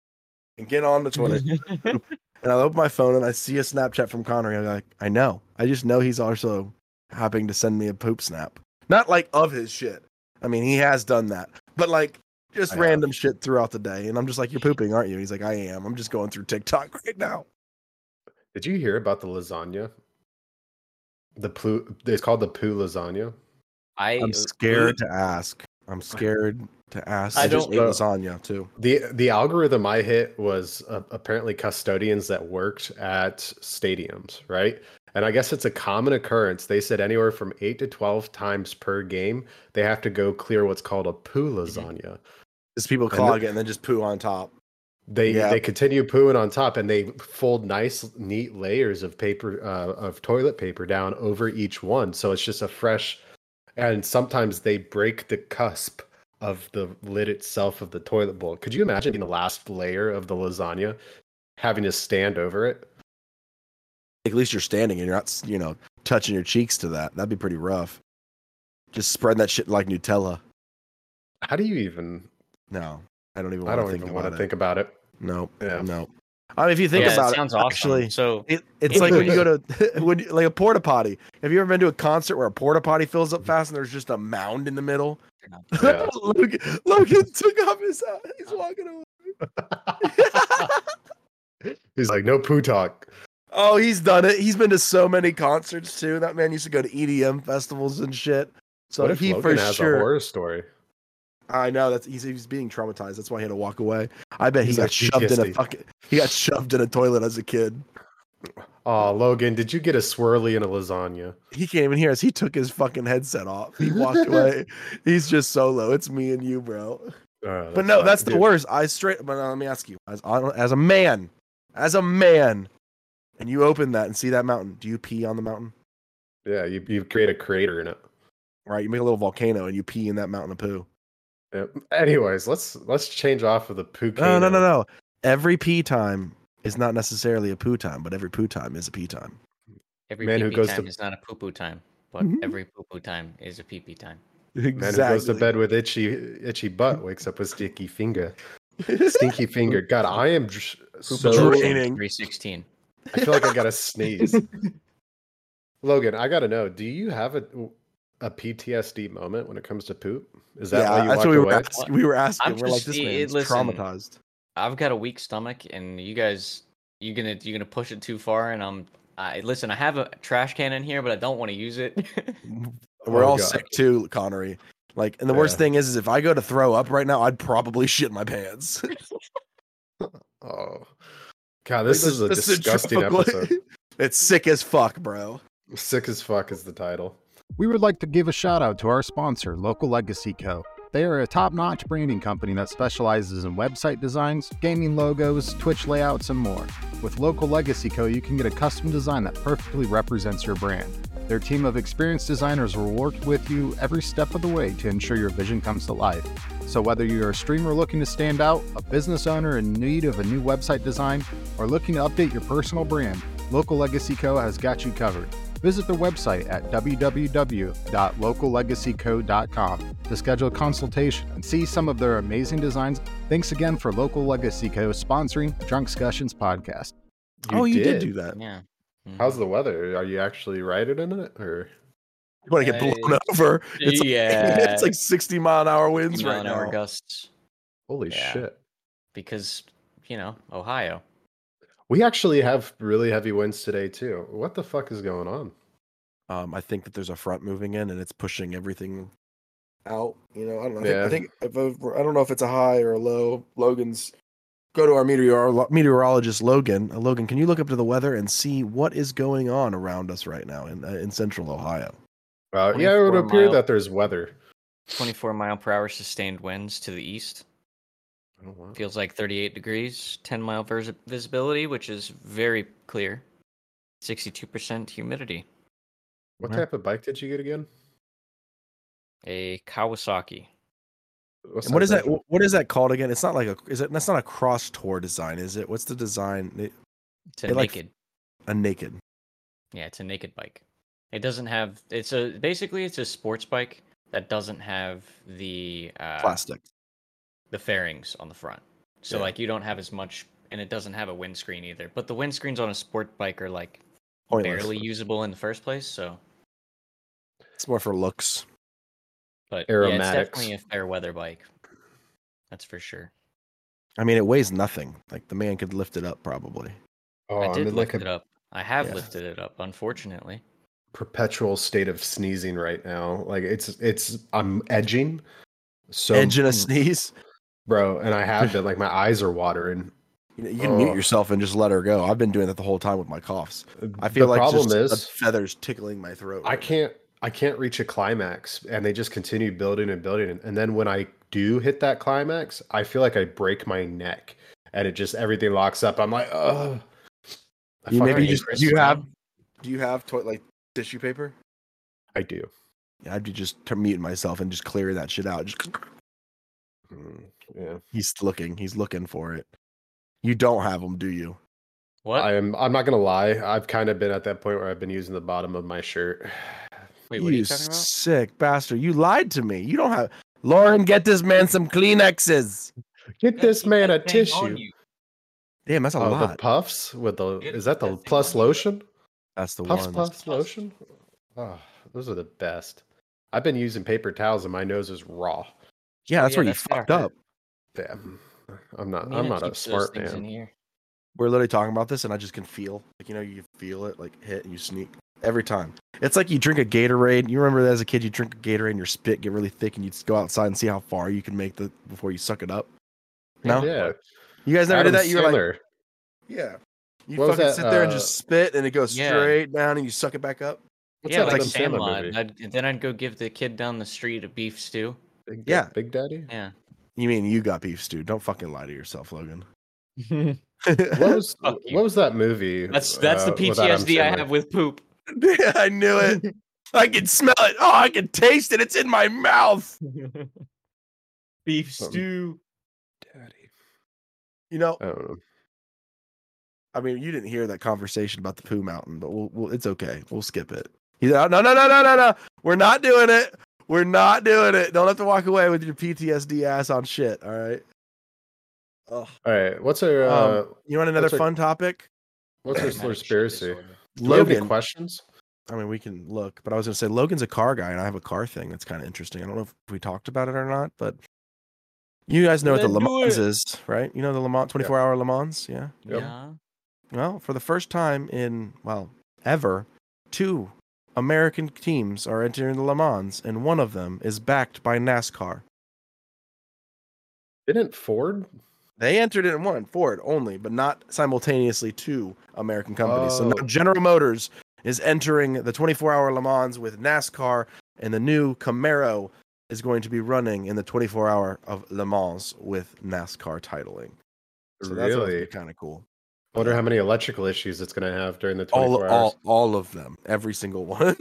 and get on the toilet and I'll open my phone and I see a Snapchat from Connor. I'm like, I know. I just know he's also happening to send me a poop snap. Not like of his shit. I mean, he has done that, but like just I have. random shit throughout the day. And I'm just like, you're pooping, aren't you? He's like, I am. I'm just going through TikTok right now. Did you hear about the lasagna? The poo. It's called the poo lasagna. I I'm scared to ask. I'm scared to ask. I I just don't- ate lasagna too. the The algorithm I hit was uh, apparently custodians that worked at stadiums, right? And I guess it's a common occurrence. They said anywhere from eight to twelve times per game, they have to go clear what's called a poo lasagna. Is people And clog it and then just poo on top. They Yeah. they continue pooing on top, and they fold nice, neat layers of paper uh, of toilet paper down over each one, so it's just a fresh. And sometimes they break the cusp of the lid itself of the toilet bowl. Could you imagine being the last layer of the lasagna having to stand over it? At least you're standing and you're not, you know, touching your cheeks to that. That'd be pretty rough. Just spread that shit like Nutella. How do you even? No, I don't even. I wanna don't think even want to think about it. No, Yeah. no. I mean, if you think yeah, about it sounds it, awesome. actually, so it, it's like when you go to when you, like a porta potty. Have you ever been to a concert where a porta potty fills up fast and there's just a mound in the middle? Yeah. Logan, Logan took off his hat. He's walking away. He's like, no poo talk. Oh, he's done it. He's been to so many concerts too. That man used to go to EDM festivals and shit. So what if he Logan for has sure. a horror story? I know that's he's, he's being traumatized. That's why he had to walk away. I bet he got like shoved in a fucking. He got shoved in a toilet as a kid. Oh, Logan, did you get a swirly and a lasagna? He can't even hear us. He took his fucking headset off. He walked away. He's just solo. It's me and you, bro. Uh, But no, fine. that's the Dude, worst. I straight. But uh, let me ask you, as as a man, as a man, and you open that and see that mountain. Do you pee on the mountain? Yeah, you you create a crater in it. Right. You make a little volcano and you pee in that mountain of poo. Yeah. Anyways, let's let's change off of the poo. No, no, no, no. Every pee time is not necessarily a poo time, but every poo time is a pee time. every man who pee-pee goes time to- is not a poo poo time, but Mhm. every poo poo time is a pee pee time. Exactly. Man who goes to bed with itchy itchy butt wakes up with sticky finger. Stinky finger. God, I am j- so. Draining. Three sixteen. I feel like I gotta sneeze. Logan, I gotta know. Do you have a a PTSD moment when it comes to poop? Is that yeah, why you that's walked what we were, asking. we were asking. I'm we're like, just- this eh, man's listen, traumatized. I've got a weak stomach, and you guys, you're gonna you're gonna push it too far, and I'm. I listen. I have a trash can in here, but I don't want to use it. We're Oh, all God. sick too, Connery. Like, and the worst thing is, is if I go to throw up right now, I'd probably shit my pants. Oh, God, this is a This is disgusting episode. it's sick as fuck, bro. Sick as fuck is the title. We would like to give a shout out to our sponsor, Local Legacy Co. They are a top notch branding company that specializes in website designs, gaming logos, Twitch layouts, and more. With Local Legacy Co., you can get a custom design that perfectly represents your brand. Their team of experienced designers will work with you every step of the way to ensure your vision comes to life. So, whether you're a streamer looking to stand out, a business owner in need of a new website design, or looking to update your personal brand, Local Legacy Co. has got you covered. Visit their website at www.locallegacyco.com to schedule a consultation and see some of their amazing designs. Thanks again for Local Legacy Co. sponsoring Drunkscussions podcast. oh, you did. do that. Yeah. How's the weather? Are you actually riding in it, or You want to get blown over? It's like, Yeah. it's like sixty mile an hour winds 50 mile right an hour now. gusts holy Yeah. shit? because you know Ohio. We actually have really heavy winds today too. What the fuck is going on? Um, I think that there's a front moving in and it's pushing everything out. You know, I don't know. I Yeah. think, I think if I I don't know if it's a high or a low. Logan's go to our meteor meteorologist Logan. Uh, Logan, can you look up to the weather and see what is going on around us right now in uh, in central Ohio? Uh, yeah, it would appear mile- that there's weather. 24 mile per hour sustained winds to the east. Oh, wow. Feels like 38 degrees. 10 mile vis- visibility, which is very clear. 62% humidity. What Yeah. type of bike did you get again? A Kawasaki. What And what is that? wh- What is that called again? It's not like a. Is it? That's not a cross tour design, is it? What's the design? It- It's a It, like, naked. a naked. Yeah, it's a naked bike. It doesn't have. It's a basically it's a sports bike that doesn't have the uh, plastic. the fairings on the front. So Yeah. like you don't have as much, and it doesn't have a windscreen either. But the windscreens on a sport bike are like Pointless. barely usable in the first place. So, It's more for looks. But yeah, it's definitely a fair weather bike. That's for sure. I mean, it weighs nothing. Like the man could lift it up probably. Oh, I I'm did lift like it up. I have Yeah. lifted it up, unfortunately. perpetual state of sneezing right now. Like it's it's I'm edging. So Edge and a sneeze. bro, and I have been like my eyes are watering. You, know, you can mute Oh. yourself and just let her go. I've been doing that the whole time with my coughs. Uh, I The feel like problem just is feathers tickling my throat. I can't I can't reach a climax and they just continue building and building and then when I do hit that climax, I feel like I break my neck and it just everything locks up. I'm like, oh now. You maybe just Chris do you have do you have toi- like tissue paper? I do. Yeah, I'd be just to mute myself and just clear that shit out. Just Mm, yeah. he's looking. He's looking for it. You don't have them, do you? What? I'm I'm not gonna lie. I've kind of been at that point where I've been using the bottom of my shirt. Wait, what are you you talking about? sick bastard! You lied to me. You don't have. Lauren, get this man some Kleenexes. Get this man a That thing on tissue. you. Damn, that's a Oh, the puffs with the is that the plus lotion? That's the Puffs one. puffs plus lotion. Oh, those are the best. I've been using paper towels and my nose is raw. Yeah, that's yeah, where you that's fucked up. Damn. I'm not. I'm not a smart things in man. here. We're literally talking about this, and I just can feel, like you know, you feel it, like hit, and you sneak every time. It's like you drink a Gatorade. You remember as a kid, you drink a Gatorade, and your spit get really thick, and you would go outside and see how far you can make the before you suck it up. No, Yeah. you guys never Adam did that. You were like, yeah. You What fucking sit there and uh, just spit, and it goes Yeah. straight down, and you suck it back up. What's yeah, that like Adam Sandler Sandlot. movie? I'd, then I'd go give the kid down the street a beef stew. Big, Yeah. Big Daddy. Yeah. You mean you got beef stew? Don't fucking lie to yourself, Logan. What was what was that movie? That's that's the uh, with Adam PTSD I have with poop. Yeah, I knew it. I can smell it. Oh, I can taste it. It's in my mouth. beef Something. stew. Daddy. You know, I know. I mean, you didn't hear that conversation about the poo mountain, but we'll, we'll it's okay. We'll skip it. He's like, no, no, no, no, no, no. We're not doing it. We're not doing it. Don't have to walk away with your PTSD ass on shit. All right. Oh, All right. What's our uh, um, you want another what's our- fun topic? what's our conspiracy? Disorder. Do we have any Logan. questions? I mean, we can look, but I was gonna say Logan's a car guy, and I have a car thing that's kind of interesting. I don't know if we talked about it or not, but you guys know what the Let's Le Mans it. is, right? You know the Le Mans 24 hour Le Mans, yeah. Yep. Yeah. Well, for the first time in well ever, two American teams are entering the Le Mans, and one of them is backed by NASCAR. Didn't Ford? They entered it in one Ford only, but not simultaneously two American companies. So Oh. now General Motors is entering the 24-hour Le Mans with NASCAR, and the new Camaro is going to be running in the 24-hour of Le Mans with NASCAR titling. So that's Really? kind of cool. I Wonder how many electrical issues it's going to have during the All, hours. all, all of them, every single one.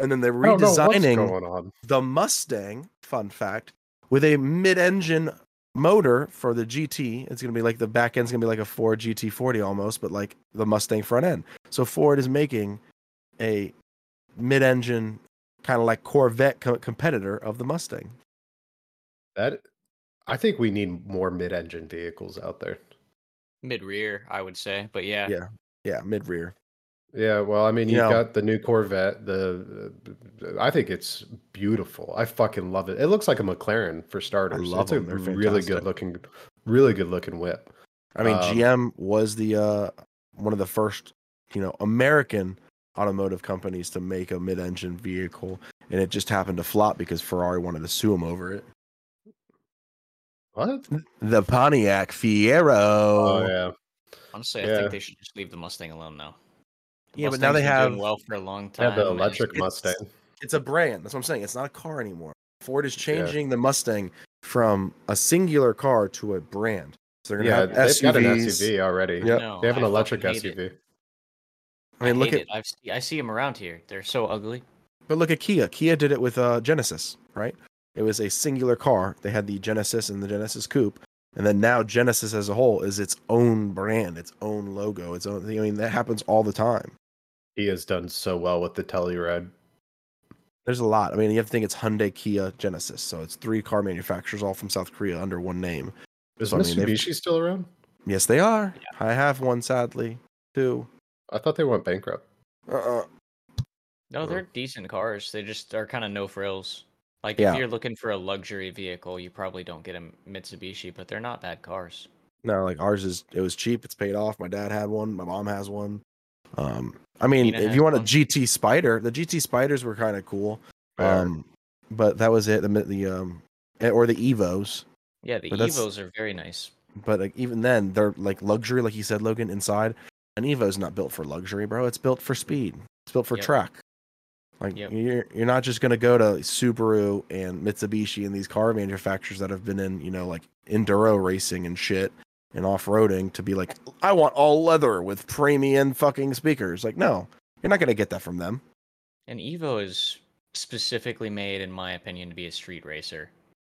and then they're I don't know what's redesigning the Mustang, fun fact, with a mid-engine motor for the GT. It's gonna be like the back end's gonna be like a Ford GT40 almost, but like the Mustang front end. So Ford is making a mid-engine kind of like Corvette co- competitor of the Mustang. That I think we need more mid-engine vehicles out there. Mid rear, I would say, but yeah, Yeah. Yeah, mid rear. Yeah, well, I mean, You you know- got the new Corvette. The, the- I think it's beautiful. I fucking love it. It looks like a McLaren for starters. love it's a them. They're really fantastic. good looking, really good looking whip. I mean, Um, GM was the uh one of the first, you know, American automotive companies to make a mid-engine vehicle, and it just happened to flop because Ferrari wanted to sue them over it. What? The Pontiac Fiero. Oh, yeah. honestly, I Yeah. think they should just leave the Mustang alone now. The Yeah, but now they Mustang's been doing have- well for a long time. have the electric it's- Mustang. It's a brand. That's what I'm saying. It's not a car anymore. Ford is Yeah. changing the Mustang from a singular car to a brand. So they're gonna Yeah, have they've SUVs. got an SUV already. Yeah, No, They have an I electric fucking hate it. SUV. I mean, look at it. I've see, I see them around here. They're so ugly. But look at Kia. Kia did it with uh, Genesis, right? It was a singular car. They had the Genesis and the Genesis Coupe, and then now Genesis as a whole is its own brand, its own logo, its own. I mean, that happens all the time. He has done so well with the Telluride. There's a lot. I mean, you have to think it's Hyundai, Kia, Genesis, so it's three car manufacturers all from South Korea under one name. Is So, I mean, Mitsubishi still around? Yes, they are. I have one, sadly, too. I thought they went bankrupt. Uh-uh. No, they're decent cars. They just are kind of no frills. Like Yeah. if you're looking for a luxury vehicle, you probably don't get a Mitsubishi, but they're not bad cars. No, like ours is. It was cheap. It's paid off. My dad had one. My mom has one. Um, I mean, if you want a. GT Spyder, the GT Spyders were kind of cool. Um, but that was it. The the um, eh, or the Evos. Yeah, the But Evos are very nice. But like even then, they're like luxury, like you said, Logan. Inside, an Evo's not built for luxury, bro. It's built for speed. It's built for Yep. track. Like Yep. you're you're not just gonna go to Subaru and Mitsubishi and these car manufacturers that have been in you know like enduro racing and shit and off roading to be like, I want all leather with premium fucking speakers. Like, no, you're not gonna get that from them. And Evo is specifically made, in my opinion, to be a street racer.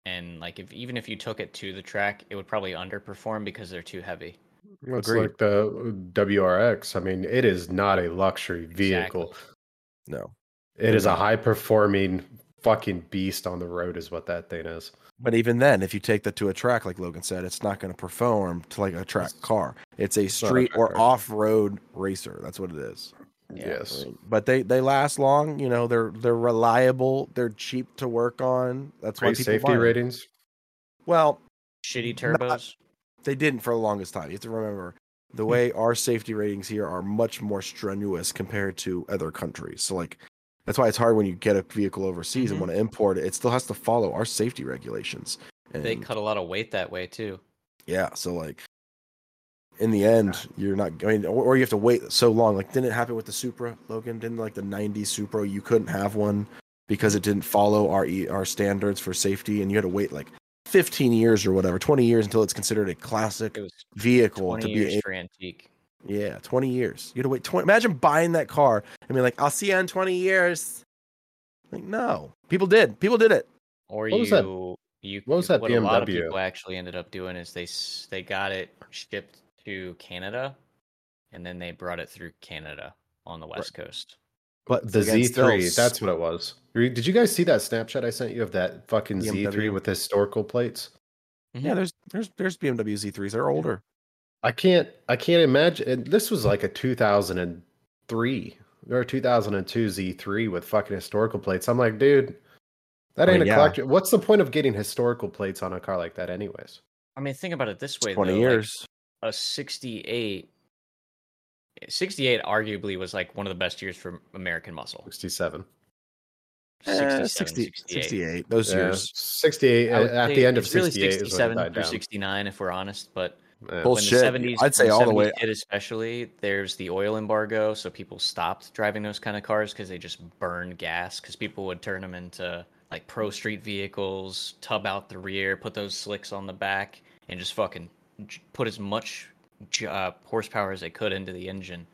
And like if even if you took it to the track, it would probably underperform because they're too heavy. It's Agreed. like the WRX. I mean, it is not a luxury vehicle. Exactly. No, It is a high performing fucking beast on the road, is what that thing is. But even then, if you take that to a track, like Logan said, it's not gonna perform to like a track It's- car. It's a street or off road racer. That's what it is. Yes. but they they last long. You know, they're they're reliable. They're cheap to work on. That's why people safety buy 'em. ratings. Well, Shitty Not- turbos. they didn't for the longest time. You have to remember the Hmm. way our safety ratings here are much more strenuous compared to other countries. So like that's why it's hard when you get a vehicle overseas Mhm. and want to import it. It still has to follow our safety regulations. And They cut a lot of weight that way too. yeah, so like in the end, you're not. I mean, or, or you have to wait so long. Like, didn't it happen with the Supra, Logan? Didn't like the '90s Supra, you couldn't have one because it didn't follow our our standards for safety, and you had to wait like 15 years or whatever, 20 years until it's considered a classic vehicle 20 to be. A- antique. Yeah, 20 years. You had to wait 20. Imagine buying that car and be like, "I'll see you in 20 years." Like, no, people did. People did it. Or What was that- you you what was that What a lot of people actually ended up doing is they s- they got it shipped to Canada and then they brought it through Canada on the west coast. But The again, Z3, that's what it was. Did you guys see that Snapchat I sent you of that fucking BMW? Z3 with historical plates? Mm-hmm. yeah. There's there's there's BMW Z3s. They're older. I can't I can't imagine and this was like a 2003 or 2002 Z3 with fucking historical plates. I'm like, dude, that I ain't mean, a collector. What's the point of getting historical plates on a car like that anyways? I mean, think about it this way: 20 though, like, years. a 68, 68 arguably was like one of the best years for American muscle. 67. Eh, 67, 60, 68. 68. Those Yeah, years. 68 at the end of it's really 68 is when it 67 died through 69, if we're honest. But Yeah. Bullshit. when the 70s, I'd say when all the way- hit especially, there's the oil embargo, so people stopped driving those kind of cars because they just burned gas. Because people would turn them into like pro street vehicles, tub out the rear, put those slicks on the back, and just fucking put as much uh, horsepower as they could into the engine,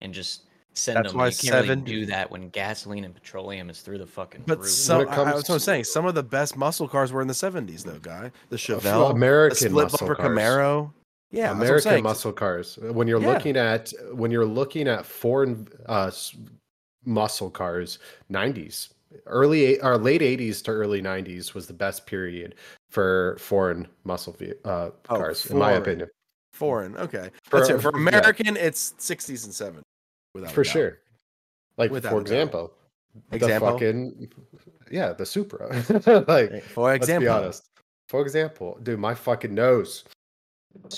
and just send That's them. why you can't really do that when gasoline and petroleum is through the fucking But roof. some, it I- I- comes that's what I'm saying. Some of the best muscle cars were in the 70s, though, guy. The Uh, Chevelle, the American split muscle bumper cars. Camaro. Yeah, that's what I'm American muscle cars. When you're Yeah. looking at when you're looking at foreign uh, muscle cars, 90s, early or late 80s to early 90s was the best period for foreign muscle ve- uh, Oh, cars, in my opinion. Foreign. Okay. For- That's it. For yeah. American, it's 60s and 70s. Without a for doubt. sure. Like Without for example, Example? the fucking yeah, the Supra. like For let's be honest. For example, dude, my fucking nose.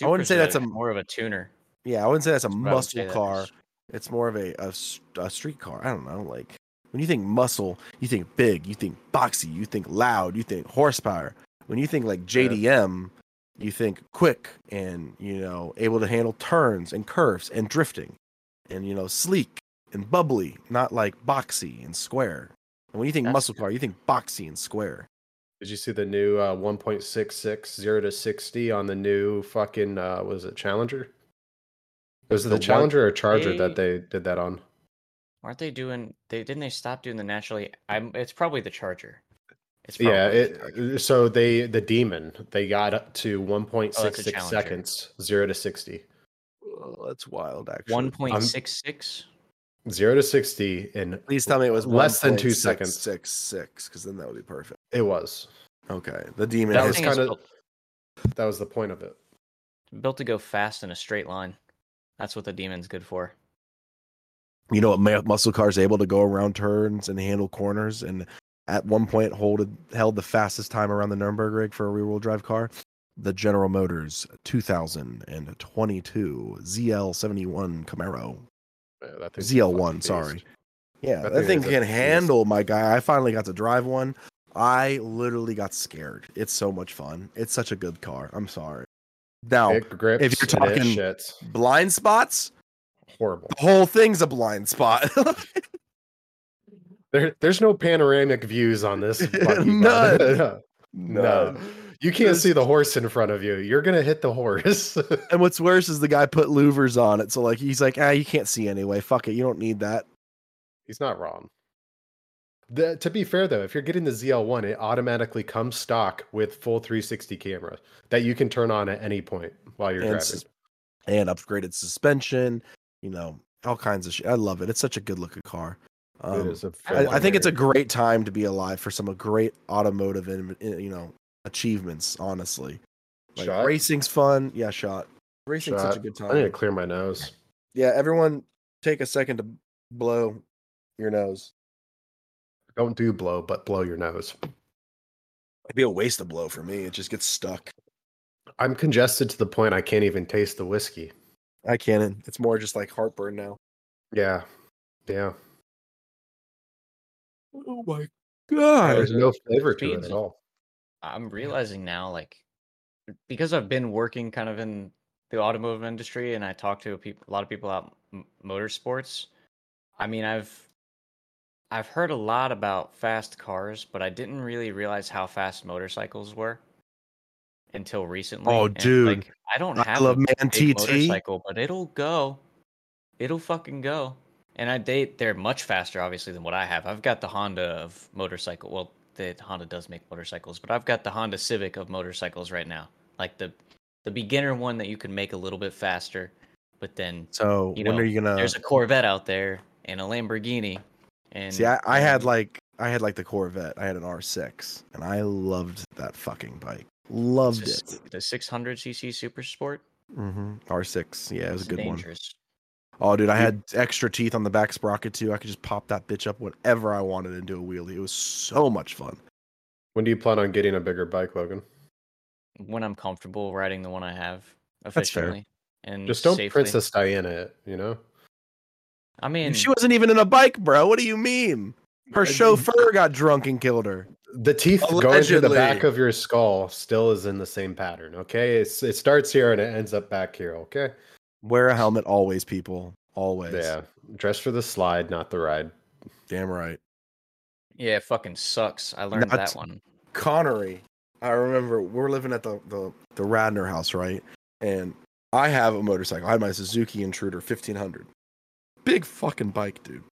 I wouldn't say that's a- more of a tuner. Yeah, I wouldn't say that's a That's what I would muscle car. is. It's more of a a street car. I don't know. Like when you think muscle, you think big, you think boxy, you think loud, you think horsepower. When you think like Yeah. JDM, you think quick and you know able to handle turns and curves and drifting, and you know sleek and bubbly, not like boxy and square. And when you think That's muscle car, you think boxy and square. Did you see the new uh, 1.66 0 to 60 on the new fucking uh, was it Challenger? Was it the, the Challenger one, or Charger they, that they did that on? Aren't they doing? They didn't they stop doing the naturally? I'm. It's probably the Charger. It's yeah. It, Charger. Uh, so they the Demon they got up to 1.66 oh, seconds 0 to 60. That's wild. Actually, 1.66 zero to 60 in please tell me it was less than two seconds six six because then that would be perfect. It was. Okay. The demon that was kind of that was the point of it. Built to go fast in a straight line. That's what the demon's good for. You know what muscle car is able to go around turns and handle corners and at one point hold, held the fastest time around the Nürburgring for a rear-wheel drive car? The general motors 2022 zl71 camaro. Yeah, that thing's ZL1 sorry beast. yeah That that, thing thing can beast. handle my guy I finally got to drive one I literally got scared it's so much fun it's such a good car I'm sorry now if you're talking- blind spots horrible. the whole thing's a blind spot There, there's no panoramic views on this. buggy, None. bud. you can't see the horse in front of you. You're gonna hit the horse. And what's worse is the guy put louvers on it. So like he's like, ah, you can't see anyway. Fuck it. You don't need that. He's not wrong. The, to be fair though, if you're getting the ZL1, it automatically comes stock with full 360 camera that you can turn on at any point while you're And, driving. sus- and upgraded suspension, you know, all kinds of shit. I love it. It's such a good looking car. Um, it is a I, I think it's a great time to be alive for some great automotive and you know achievements. Honestly, like Shot? racing's fun. Yeah, shot. Racing's such a good time. I need to clear my nose. Yeah, everyone, take a second to blow your nose. Don't do blow, but blow your nose. It'd be a waste of blow for me. It just gets stuck. I'm congested to the point I can't even taste the whiskey. I can't. It's more just like heartburn now. Yeah, yeah. Oh my god! There's no flavor to it at all. I'm realizing now, like, because I've been working kind of in the automotive industry, and I talk to a, peop- a lot of people out m- motorsports. I mean, I've I've heard a lot about fast cars, but I didn't really realize how fast motorcycles were until recently. Oh, And, dude. like, I don't I have love a Man TT. motorcycle, but it'll go. It'll fucking go. And I they they're much faster, obviously, than what I have. I've got the Honda of motorcycle. Well, the Honda does make motorcycles, but I've got the Honda Civic of motorcycles right now. Like the the beginner one that you can make a little bit faster, but then So you when know, are you gonna? there's a Corvette out there and a Lamborghini. And See, I, I had like I had like the Corvette. I had an R6, and I loved that fucking bike. Loved it. the 600 cc Super Sport. Mm-hmm. R6, yeah, it was a good one. dangerous. Oh, dude, I had extra teeth on the back sprocket too. I could just pop that bitch up whenever I wanted and do a wheelie. It was so much fun. When do you plan on getting a bigger bike, Logan? When I'm comfortable riding the one I have fair. efficiently and Just don't safely. Princess Diana it, you know? I mean, she wasn't even in a bike, bro. What do you mean? Her I- chauffeur got drunk and killed her. The teeth going through the back of your skull still is in the same pattern, okay? It's it starts here and it ends up back here, okay? Wear a helmet always, people. Always. Yeah. Dress for the slide, not the ride. Damn right. yeah, it fucking sucks. I learned Not- that one. Connery. I remember we're living at the, the the Radner house, right? And I have a motorcycle. I had my Suzuki Intruder 1500. Big fucking bike, dude.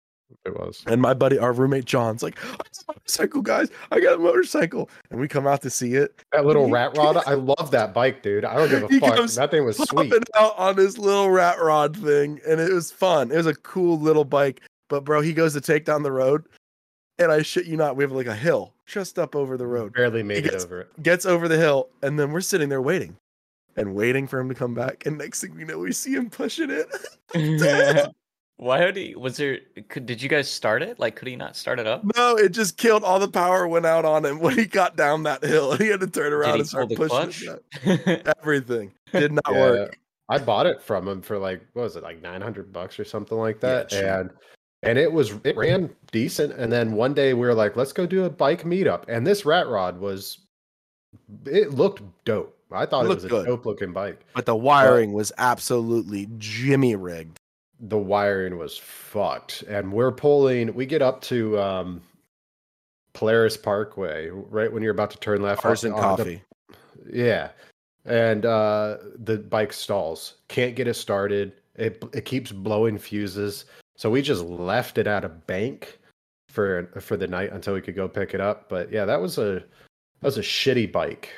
It was. And my buddy, our roommate John's like, I got a motorcycle, guys. I got a motorcycle. And we come out to see it. That little rat rod, I love that bike, dude. I don't give a fuck. comes That thing was sweet. Out on this little rat rod thing. And it was fun. It was a cool little bike. But bro, he goes to take down the road. And I shit you not, we have like a hill just up over the road. Barely made it gets- over it. Gets over the hill, and then we're sitting there waiting. and waiting for him to come back. And next thing we know, we see him pushing it. Why would he? Was there? Could did you guys start it? Like, could he not start it up? no, it just killed. All the power went out on him when he got down that hill. He had to turn around Did and start pushing. Everything did not Yeah. work. I bought it from him for like what was it like nine hundred bucks or something like Yeah, that, sure. and and it was it ran decent. And then one day we were like, let's go do a bike meetup, and this rat rod was it looked dope. I thought It it, was a good. dope looking bike. But the wiring was absolutely Jimmy rigged. The wiring was fucked, and we're pulling. We get up to um, Polaris Parkway right when you're about to turn left. Cars and on the- coffee. Yeah. And uh the bike stalls. Can't get it started. It it keeps blowing fuses. So we just left it at a bank for for the night until we could go pick it up. But yeah, that was a that was a shitty bike.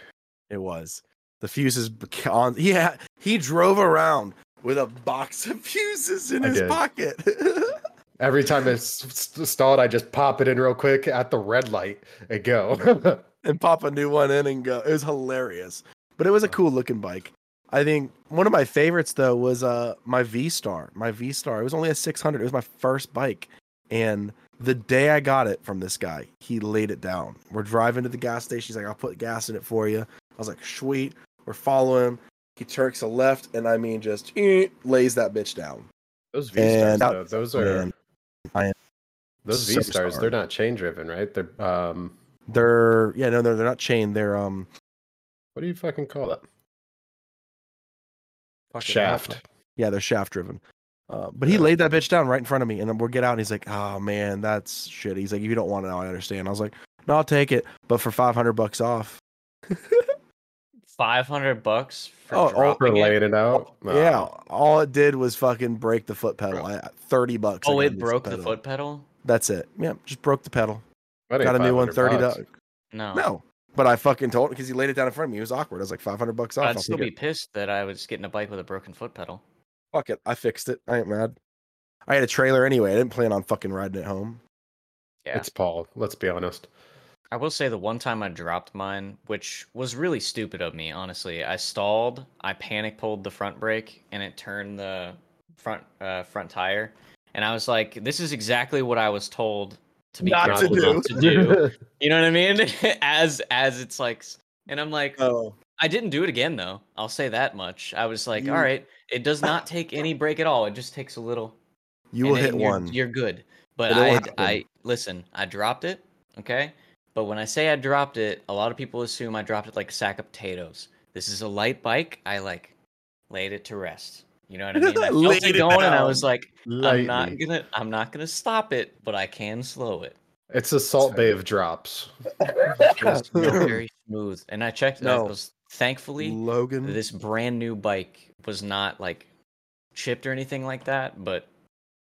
It was. The fuses on. Yeah, he drove around with a box of fuses in I his did. pocket. Every time it's stalled, I just pop it in real quick at the red light and go. and pop a new one in and go. It was hilarious, but it was a cool looking bike. I think one of my favorites though was uh my V Star. My V Star. It was only a 600. It was my first bike, and the day I got it from this guy, he laid it down. We're driving to the gas station. He's like, "I'll put gas in it for you." I was like, "Sweet." We're following him. He turks a left, and I mean, just eh, lays that bitch down. those V stars, though, those are Man, those V stars. They're not chain driven, right? They're um. they're yeah, no, they're they're not chain. They're um What do you fucking call that? Shaft. Yeah, they're shaft driven. Uh, but he Yeah. laid that bitch down right in front of me, and then we'll get out. And he's like, "Oh man, that's shit." He's like, "If you don't want it, I understand." I was like, "No, I'll take it, but for five hundred bucks off." Five hundred bucks for Oh, oh, For dropping it? laying it out. Oh, yeah, Oh, all it did was fucking break the foot pedal. I, Thirty bucks. Oh, it new broke the foot pedal. That's it. Yeah, just broke the pedal. Got a new one, thirty bucks. dollars. No, No, but I fucking told him because he laid it down in front of me. It was awkward. I was like, five hundred bucks off. I'd I'll still be it. pissed that I was getting a bike with a broken foot pedal. Fuck it. I fixed it. I ain't mad. I had a trailer anyway. I didn't plan on fucking riding it home. Yeah. It's Paul. Let's be honest. I will say the one time I dropped mine, which was really stupid of me, honestly. I stalled, I panic pulled the front brake, and it turned the front uh, front tire. And I was like, "This is exactly what I was told to be Not to do. not to do." You know what I mean? as as it's like, and I'm like, Oh, I didn't do it again though. I'll say that much. I was like, You- "All right, it does not take any brake at all. It just takes a little." you will hit you're, one. You're good. But But I. I listen. I dropped it. Okay. But when I say I dropped it, a lot of people assume I dropped it like a sack of potatoes. This is a light bike. I like laid it to rest. You know what I mean? I felt Laid it it going, and I was like, I'm not gonna, I'm not gonna stop it, but I can slow it. It's a Salt Bae of drops. Just very smooth. And I checked. No. No. Was thankfully Logan. this brand new bike was not like chipped or anything like that, but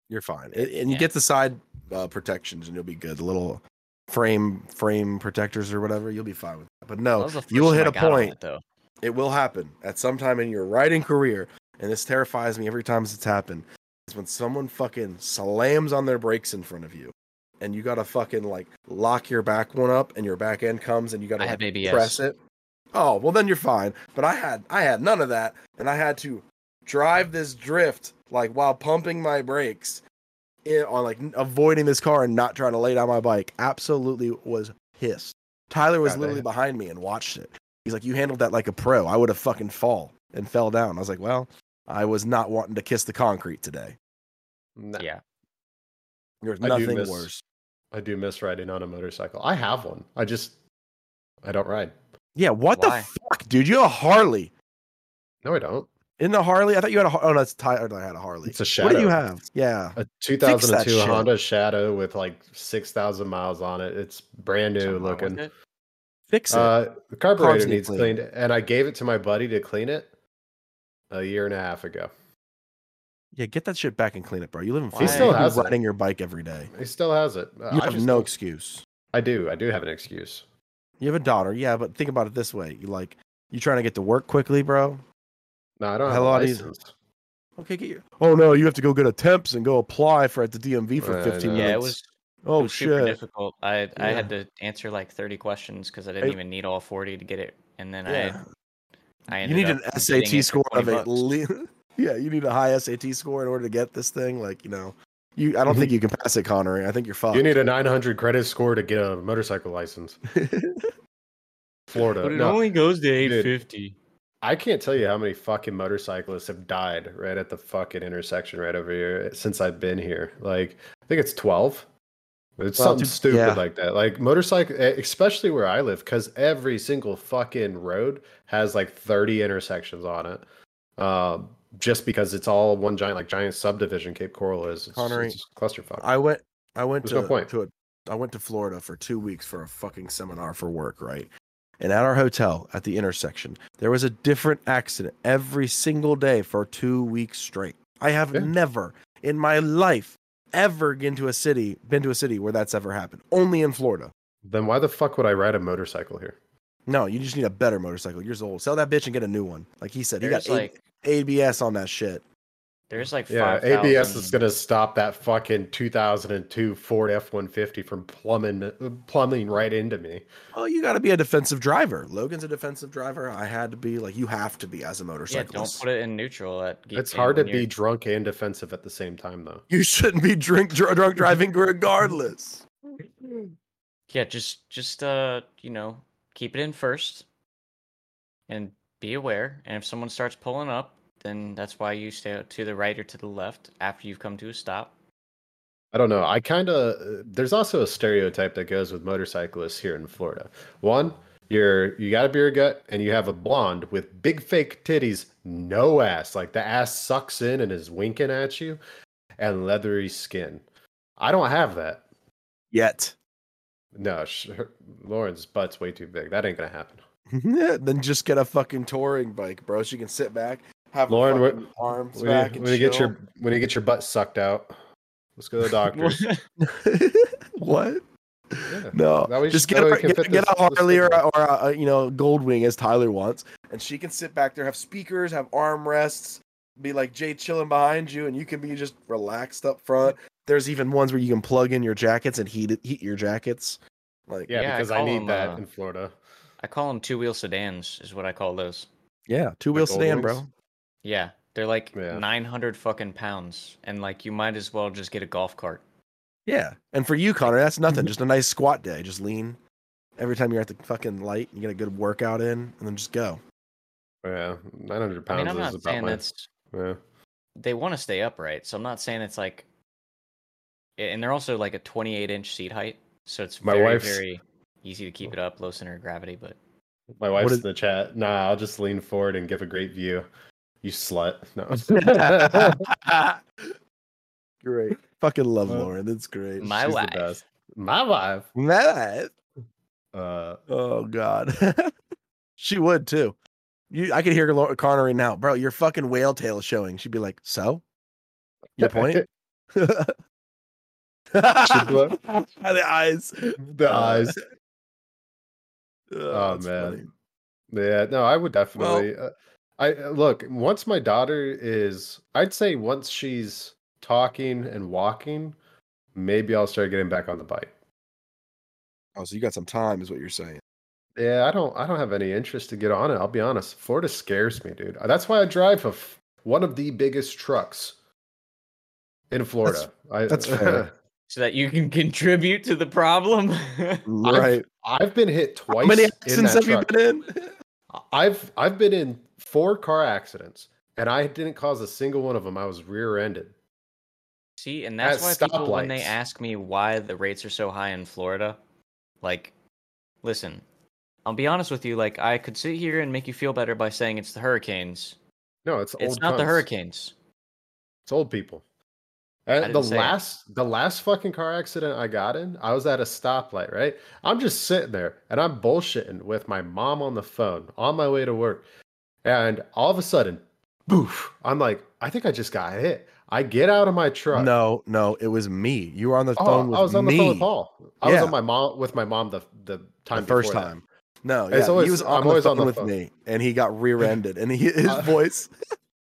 You're fine, and, and you get the side uh, protections, and you'll be good. The little frame frame protectors or whatever, you'll be fine with that. But no, you will hit a I on point. it, though. It will happen at some time in your riding career, and this terrifies me every time it's happened. Is when someone fucking slams on their brakes in front of you, and you gotta fucking like lock your back one up, and your back end comes, and you gotta like, press it. Oh well, then you're fine. But I had I had none of that, and I had to drive this drift like while pumping my brakes in, on like avoiding this car and not trying to lay down my bike. Absolutely was pissed. Tyler was God literally damn. behind me and watched it. He's like, "You handled that like a pro. I would have fucking fall and fell down." I was like, "Well, I was not wanting to kiss the concrete today. Nah, Yeah. There's I do nothing miss- worse." I do miss riding on a motorcycle. I have one. I just I don't ride. Yeah, what Why? the fuck, dude? You have a Harley. No, I don't. In the Harley, I thought you had a. Oh, no, it's Tyler. I had a Harley. It's a Shadow. What do you have? Yeah, A that 2002 shit. Honda Shadow with like 6,000 miles on it. It's brand new Something looking. it? fix it. Uh, the carburetor need needs cleaning. cleaned, and I gave it to my buddy to clean it a year and a half ago. yeah, get that shit back and clean it, bro. You live in He Florida. still you has it. riding your bike every day. He still has it. Uh, You I have just no excuse. I do. I do have an excuse. You have a daughter, yeah, but think about it this way: you like you trying to get to work quickly, bro. No, I don't have Hell, a all these- license. Okay, get your. Oh no, you have to go get a temps and go apply for at the DMV for I 15 know. minutes. Yeah, it was. it Oh was super difficult. I I had to answer like 30 questions because I didn't I- even need all 40 to get it, and then Yeah. I You ended need an up getting SAT score of at least. Yeah, you need a high SAT score in order to get this thing. Like you know, you. I don't think mm-hmm. you can pass it, Connery. I think you're fucked. You need a 900 credit score to get a motorcycle license. Florida. But it No, only goes to Dude. 850. I can't tell you how many fucking motorcyclists have died right at the fucking intersection right over here since I've been here. Like, I think it's 12. It's Well, something stupid yeah. like that. Like motorcycle, especially where I live, because every single fucking road has like 30 intersections on it. Um, just because it's all one giant, like giant subdivision. Cape Coral is. It's, Connery, it's clusterfuck. I went. I went There's to no point. to a, I went to Florida for two weeks for a fucking seminar for work, right? And at our hotel at the intersection, there was a different accident every single day for two weeks straight. I have Yeah. never in my life ever been to a city been to a city where that's ever happened. Only in Florida. then why the fuck would I ride a motorcycle here? No, you just need a better motorcycle. Years old. Sell that bitch and get a new one. Like he said, he There's got A- like ABS on that shit. There's like Yeah, 5,000 ABS is gonna stop that fucking 2002 Ford F150 from plumbing plumbing right into me. Well, you got to be a defensive driver. Logan's a defensive driver. I had to be like you have to be as a Yeah, motorcyclist. don't put it in neutral. At It's hard to be you're- drunk and defensive at the same time, though. You shouldn't be drink dr- drunk driving regardless. Yeah, just just uh, you know, keep it in first, and be aware. And if someone starts pulling up, then that's why you stay to the right or to the left after you've come to a stop. I don't know. I kind of uh, there's also a stereotype that goes with motorcyclists here in Florida. One, you're you got a beer gut and you have a blonde with big fake titties, no ass, like the ass sucks in and is winking at you, and leathery skin. I don't have that. Yet. No, sh- her- Lauren's butt's way too big. That ain't gonna happen. then just get a fucking touring bike, bro. So you can sit back, have Lauren, Lauren, what- arms When back, you, and when you get your when you get your butt sucked out, let's go to the doctor. what? Yeah. No, just get, way a, get, fit get this- a this Harley or, a, or a, a, you know Goldwing as Tyler wants, and she can sit back there, have speakers, have armrests, be like Jay chilling behind you, and you can be just relaxed up front. There's even ones where you can plug in your jackets and heat it, heat your jackets. Like Yeah, Yeah, because I, call need them, that uh, in Florida. I call them two wheel sedans, is what I call those. yeah, two wheel Like sedan, Goldwings? bro. Yeah, they're like Yeah. 900 fucking pounds, and like you might as well just get a golf cart. Yeah, and for you, Connor, that's nothing. Just a nice squat day. Just lean every time you're at the fucking light. You get a good workout in, and then just go. Yeah, 900 I pounds mean, I'm is not about saying my. that's Yeah. they want to stay upright, so I'm not saying it's like, and they're also like a 28 inch seat height, so it's My very wife's- very easy to keep it up, low center of gravity. But My wife's is- in the chat. Nah, I'll just lean forward and give a great view. You slut. No. great. Fucking love Well, Lauren. That's great. my She's the wife. best. My wife. Mad. Uh, Oh God. she would too. You, I could hear Lau- Connor right now, bro. Your fucking whale tail is showing. She'd be like, "So, your point?" the eyes. the Uh, eyes. Oh, man. funny. Yeah, no, I would definitely. uh, I uh, look once my daughter is. I'd say once she's talking and walking, maybe I'll start getting back on the bike. Oh, so you got some time, is what you're saying. Yeah, I don't. I don't have any interest to get on it. I'll be honest. Florida scares me, dude. That's why I drive a f- one of the biggest trucks in Florida. I, that's fair. so that you can contribute to the problem. Right. I've been hit How twice. many in accidents that have you been in? I've I've been in four car accidents, and I didn't cause a single one of them. I was rear-ended. See, and that's why people, when they ask me why the rates are so high in Florida, like, listen, I'll be honest with you. Like, I could sit here and make you feel better by saying it's the hurricanes. No, it's It's not the hurricanes. It's old people. And the say it. last the last fucking car accident I got in, I was at a stoplight, right? I'm just sitting there and I'm bullshitting with my mom on the phone on my way to work. And all of a sudden, boof, I'm like, I think I just got hit. I get out of my truck. No, no, it was me. You were on the Oh, phone with me. I was on me the phone with Paul. I was on my mom with my mom the the time the first before that. time. No, yeah, always- he was on I'm on the always phone on the with phone. me, and he got rear-ended, and he, his Uh, voice.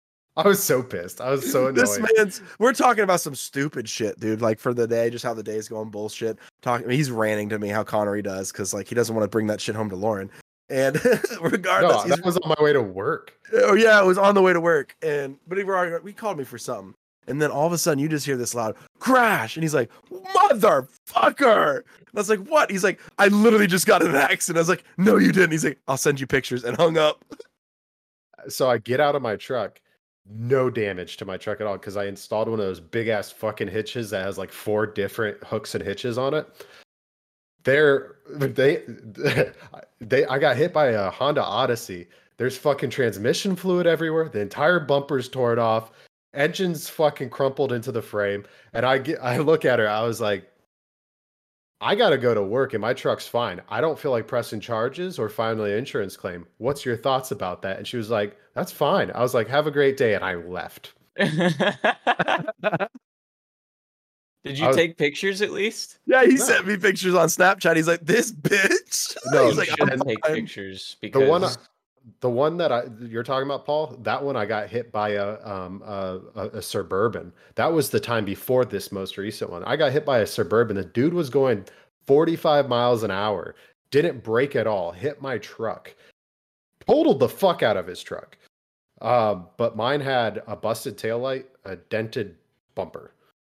I was so pissed. I was so annoyed. this man's. We're talking about some stupid shit, dude. Like for the day, just how the day's going, bullshit. Talking, he's ranting to me how Connery does because like he doesn't want to bring that shit home to Lauren. And No, regardless, he's that was on my way to work. Oh yeah, it was on the way to work, and but he we called me for something, and then all of a sudden you just hear this loud crash, and he's like, "Motherfucker!" And I was like, "What?" He's like, "I literally just got in an accident." I was like, "No, you didn't." He's like, "I'll send you pictures," and hung up. So I get out of my truck, no damage to my truck at all because I installed one of those big ass fucking hitches that has like four different hooks and hitches on it. They're they they I got hit by a Honda Odyssey. There's fucking transmission fluid everywhere. The entire bumper's torn off. Engine's fucking crumpled into the frame. And I get I look at her, I was like, I gotta go to work and my truck's fine. I don't feel like pressing charges or filing an insurance claim. What's your thoughts about that? And she was like, That's fine. I was like, Have a great day. And I left. Did you was- take pictures at least? Yeah, he No. sent me pictures on Snapchat. He's like, "This bitch." No, he's you like, should "I'm take fine." pictures The because one the one that I you're talking about, Paul, that one I got hit by a um a, a, a suburban. That was the time before this most recent one. I got hit by a suburban. The dude was going 45 miles an hour, didn't brake at all, hit my truck, totaled the fuck out of his truck. Um, but mine had a busted taillight, a dented bumper.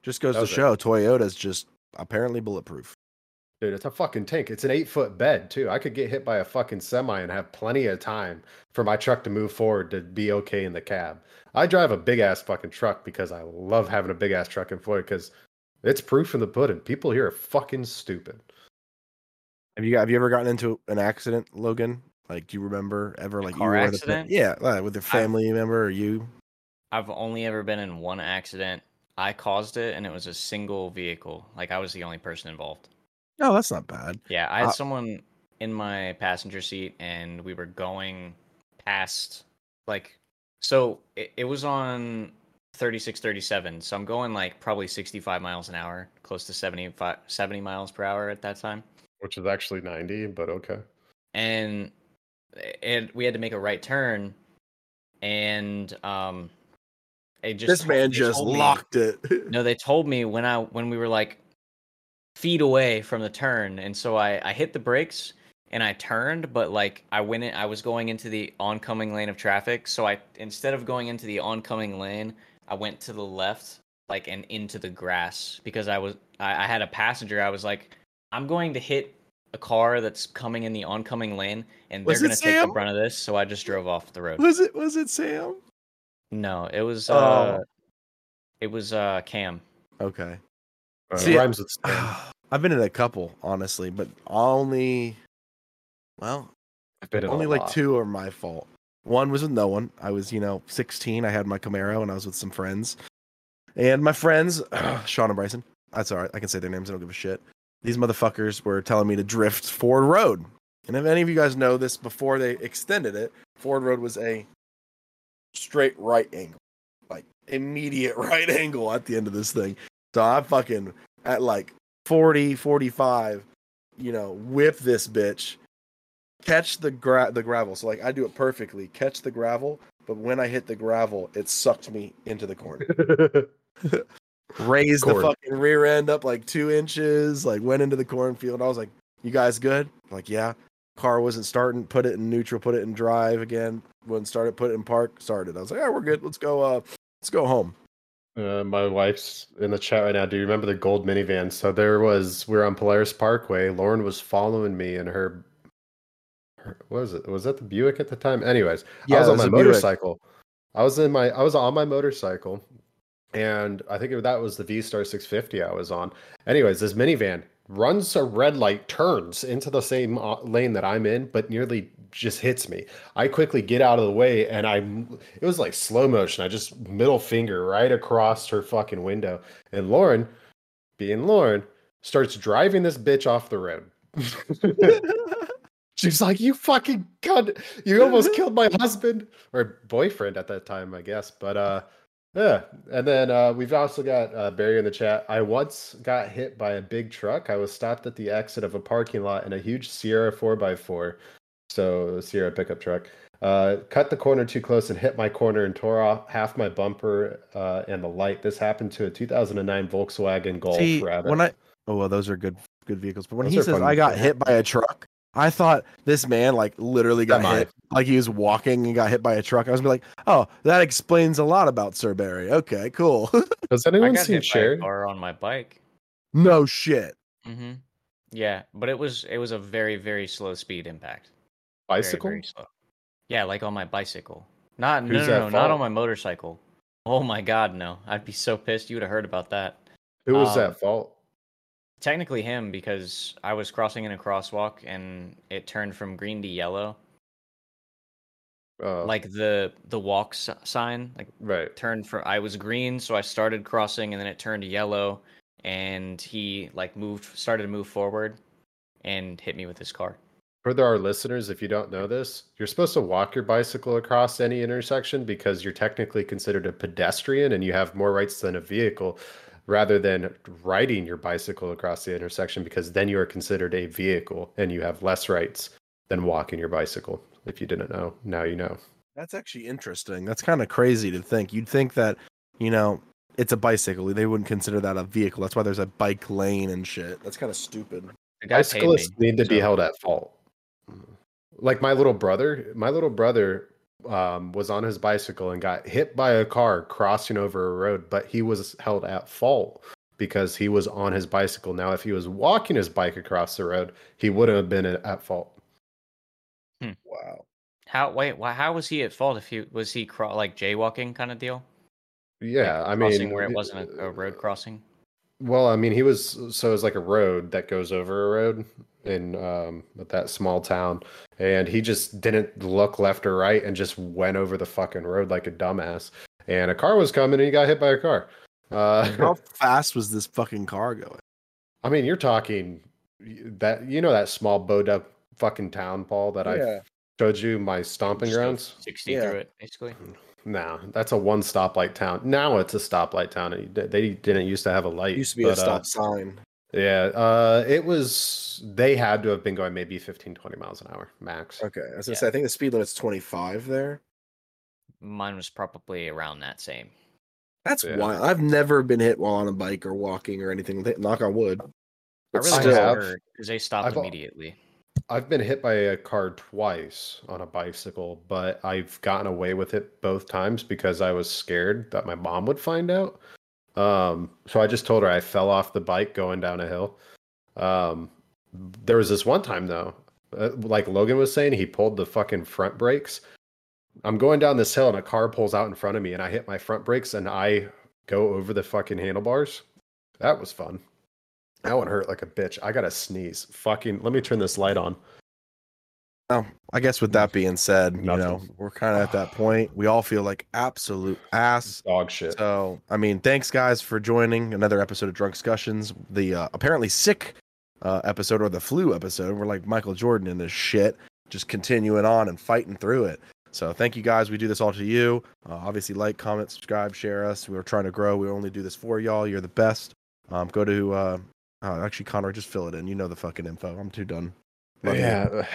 Just goes to was it. show Toyota's just apparently bulletproof. Dude, it's a fucking tank. It's an eight foot bed too. I could get hit by a fucking semi and have plenty of time for my truck to move forward to be okay in the cab. I drive a big ass fucking truck because I love having a big ass truck in Florida because it's proof in the pudding. People here are fucking stupid. Have you have you ever gotten into an accident, Logan? Like, do you remember ever like car you were accident? yeah, like, with your family member or you? I've only ever been in one accident. I caused it, and it was a single vehicle. Like I was the only person involved. No, that's not bad. Yeah, I had Uh, someone in my passenger seat, and we were going past like so it, it was on 36 37 so i'm going like probably 65 miles an hour close to 75 70 miles per hour at that time Which is actually 90, but okay. and and we had to make a right turn and um just this man just told me- locked it. no they told me when i when we were like feet away from the turn and so i i hit the brakes and i turned but like i went in i was going into the oncoming lane of traffic so i instead of going into the oncoming lane i went to the left like and into the grass because i was i, I had a passenger i was like i'm going to hit a car that's coming in the oncoming lane and they're going to take the brunt of this so i just drove off the road was it was it Sam? No it was Oh. uh it was uh cam Okay. Uh, See, rhymes with Stan. I've been in a couple, honestly, but only well, I've been only like lot. two are my fault. One was with no one. I was, you know, 16. I had my Camaro and I was with some friends. And my friends, Sean and Bryson, that's all right. I can say their names. I don't give a shit. These motherfuckers were telling me to drift Ford Road. And if any of you guys know this, before they extended it, Ford Road was a straight right angle, like immediate right angle at the end of this thing. So I fucking at like 40, 45, you know, whip this bitch, catch the gra- the gravel. So like I do it perfectly, catch the gravel, but when I hit the gravel, it sucked me into the corner. Raised the fucking rear end up like two inches, like went into the cornfield. I was like, "You guys good?" Like, yeah. Car wasn't starting. Put it in neutral. Put it in drive again. Wouldn't start it. Put it in park. Started. I was like, "Yeah, we're good. Let's go. Uh, let's go home." Uh, my wife's in the chat right now. Do you remember the gold minivan? So there was we were on Polaris Parkway. Lauren was following me in her, her what was it? Was that the Buick at the time? Anyways, I was on my a Buick. motorcycle. I was in my I was on my motorcycle, and I think that was the V Star 650 I was on. Anyways, this minivan runs a red light, turns into the same uh, lane that I'm in, but nearly just hits me. I quickly get out of the way, and I it was like slow motion. I just middle finger right across her fucking window, and Lauren, being Lauren, starts driving this bitch off the road. She's like, "You fucking cunt! You almost killed my husband or boyfriend at that time, I guess." But uh, yeah. And then uh, we've also got uh, Barry in the chat. I once got hit by a big truck. I was stopped at the exit of a parking lot in a huge Sierra four x four, so Sierra pickup truck. Uh, cut the corner too close and hit my corner and tore off half my bumper uh, and the light. This happened to a 2009 Volkswagen Golf See, Rabbit. when I oh well, those are good good vehicles. But when Those he says I got hit by a truck, I thought this man like literally got Semi. hit, like he was walking and got hit by a truck. I was like, oh, that explains a lot about Sir Barry. Okay, cool. Does anyone see seen hit a Cherry? car on my bike. no shit. hmm Yeah, but it was it was a very very slow speed impact. Bicycle? very slow. Yeah, like on my bicycle. Not no Who's no at no, not on my motorcycle. Oh my god, no! I'd be so pissed. You would have heard about that. Who was um, at fault? Technically him because I was crossing in a crosswalk and it turned from green to yellow. Uh, Like the the walk s- sign, like right. turned from I was green, so I started crossing and then it turned to yellow and he like moved started to move forward and hit me with his car. For the- our listeners, if you don't know this, you're supposed to walk your bicycle across any intersection because you're technically considered a pedestrian and you have more rights than a vehicle rather than riding your bicycle across the intersection because then you are considered a vehicle and you have less rights than walking your bicycle. If you didn't know, now you know. That's actually interesting. That's kind of crazy to think. You'd think that, you know, it's a bicycle. They wouldn't consider that a vehicle. That's why there's a bike lane and shit. That's kind of stupid. The guy me. Bicyclists need to be held at fault. Like my little brother, my little brother um, was on his bicycle and got hit by a car crossing over a road, but he was held at fault because he was on his bicycle. Now, if he was walking his bike across the road, he wouldn't have been at fault. Wow. How wait? Why? How was he at fault? If he was he cro- like jaywalking kind of deal? Yeah, Like I crossing mean, where it wasn't a, a road crossing. Well, I mean, he was so it was like a road that goes over a road in um that small town, and he just didn't look left or right and just went over the fucking road like a dumbass. And a car was coming, and he got hit by a car. Uh, How fast was this fucking car going? I mean, you're talking that you know that small Podunk fucking town, Paul, that I showed you my stomping Just grounds. Sixty Yeah. through it, basically. No, that's a one stoplight town. Now it's a stoplight town. They didn't used to have a light. It used to be a but, uh, stop sign. Yeah, uh, it was. They had to have been going maybe 15, 20 miles an hour max. Okay. I was gonna Yeah. say I think the speed limit's 25 there. Mine was probably around that same. That's Yeah. wild. I've never been hit while on a bike or walking or anything. Th- Knock on wood. I But really still- was because they stopped I've immediately. I've been hit by a car twice on a bicycle, but I've gotten away with it both times because I was scared that my mom would find out. Um, so I just told her I fell off the bike going down a hill. Um, there was this one time though, uh, like Logan was saying, he pulled the fucking front brakes. I'm going down this hill and a car pulls out in front of me, and I hit my front brakes and I go over the fucking handlebars. That was fun. That one hurt like a bitch. I gotta sneeze. Fucking. Let me turn this light on. Oh, I guess with that being said, you know, we're kind of at that point. We all feel like absolute ass. Dog shit. So, I mean, thanks guys for joining another episode of Drunkscussions. The uh, apparently sick uh, episode or the flu episode. We're like Michael Jordan in this shit, just continuing on and fighting through it. So, thank you guys. We do this all to you. Uh, obviously, like, comment, subscribe, share us. We're trying to grow. We only do this for y'all. You're the best. Um, go to uh, oh, actually, Connor, just fill it in. You know the fucking info. I'm too done. Love you. yeah.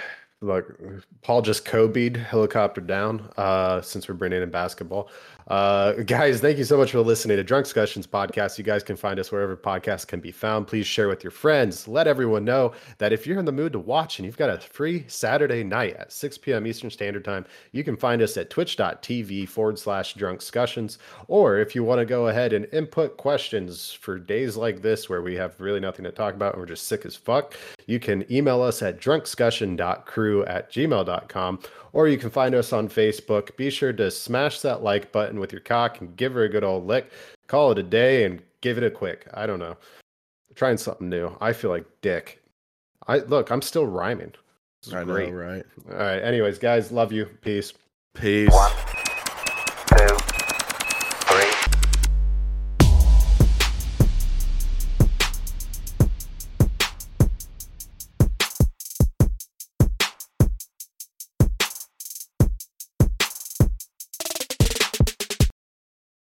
Look, Paul just Kobe'd helicopter down. Uh, since we're bringing in basketball, uh, guys, thank you so much for listening to Drunkscussions podcast. You guys can find us wherever podcasts can be found. Please share with your friends. Let everyone know that if you're in the mood to watch and you've got a free Saturday night at 6 p.m. Eastern Standard Time, you can find us at twitch.tv forward slash drunkscussions. Or if you want to go ahead and input questions for days like this where we have really nothing to talk about and we're just sick as fuck, you can email us at drunkdiscussion.crew at gmail.com or you can find us on Facebook. Be sure to smash that like button with your cock and give her a good old lick. Call it a day and give it a quick. I don't know. Trying something new. I feel like dick. I look, I'm still rhyming. I know, right? All right. Anyways, guys, love you. Peace. Peace.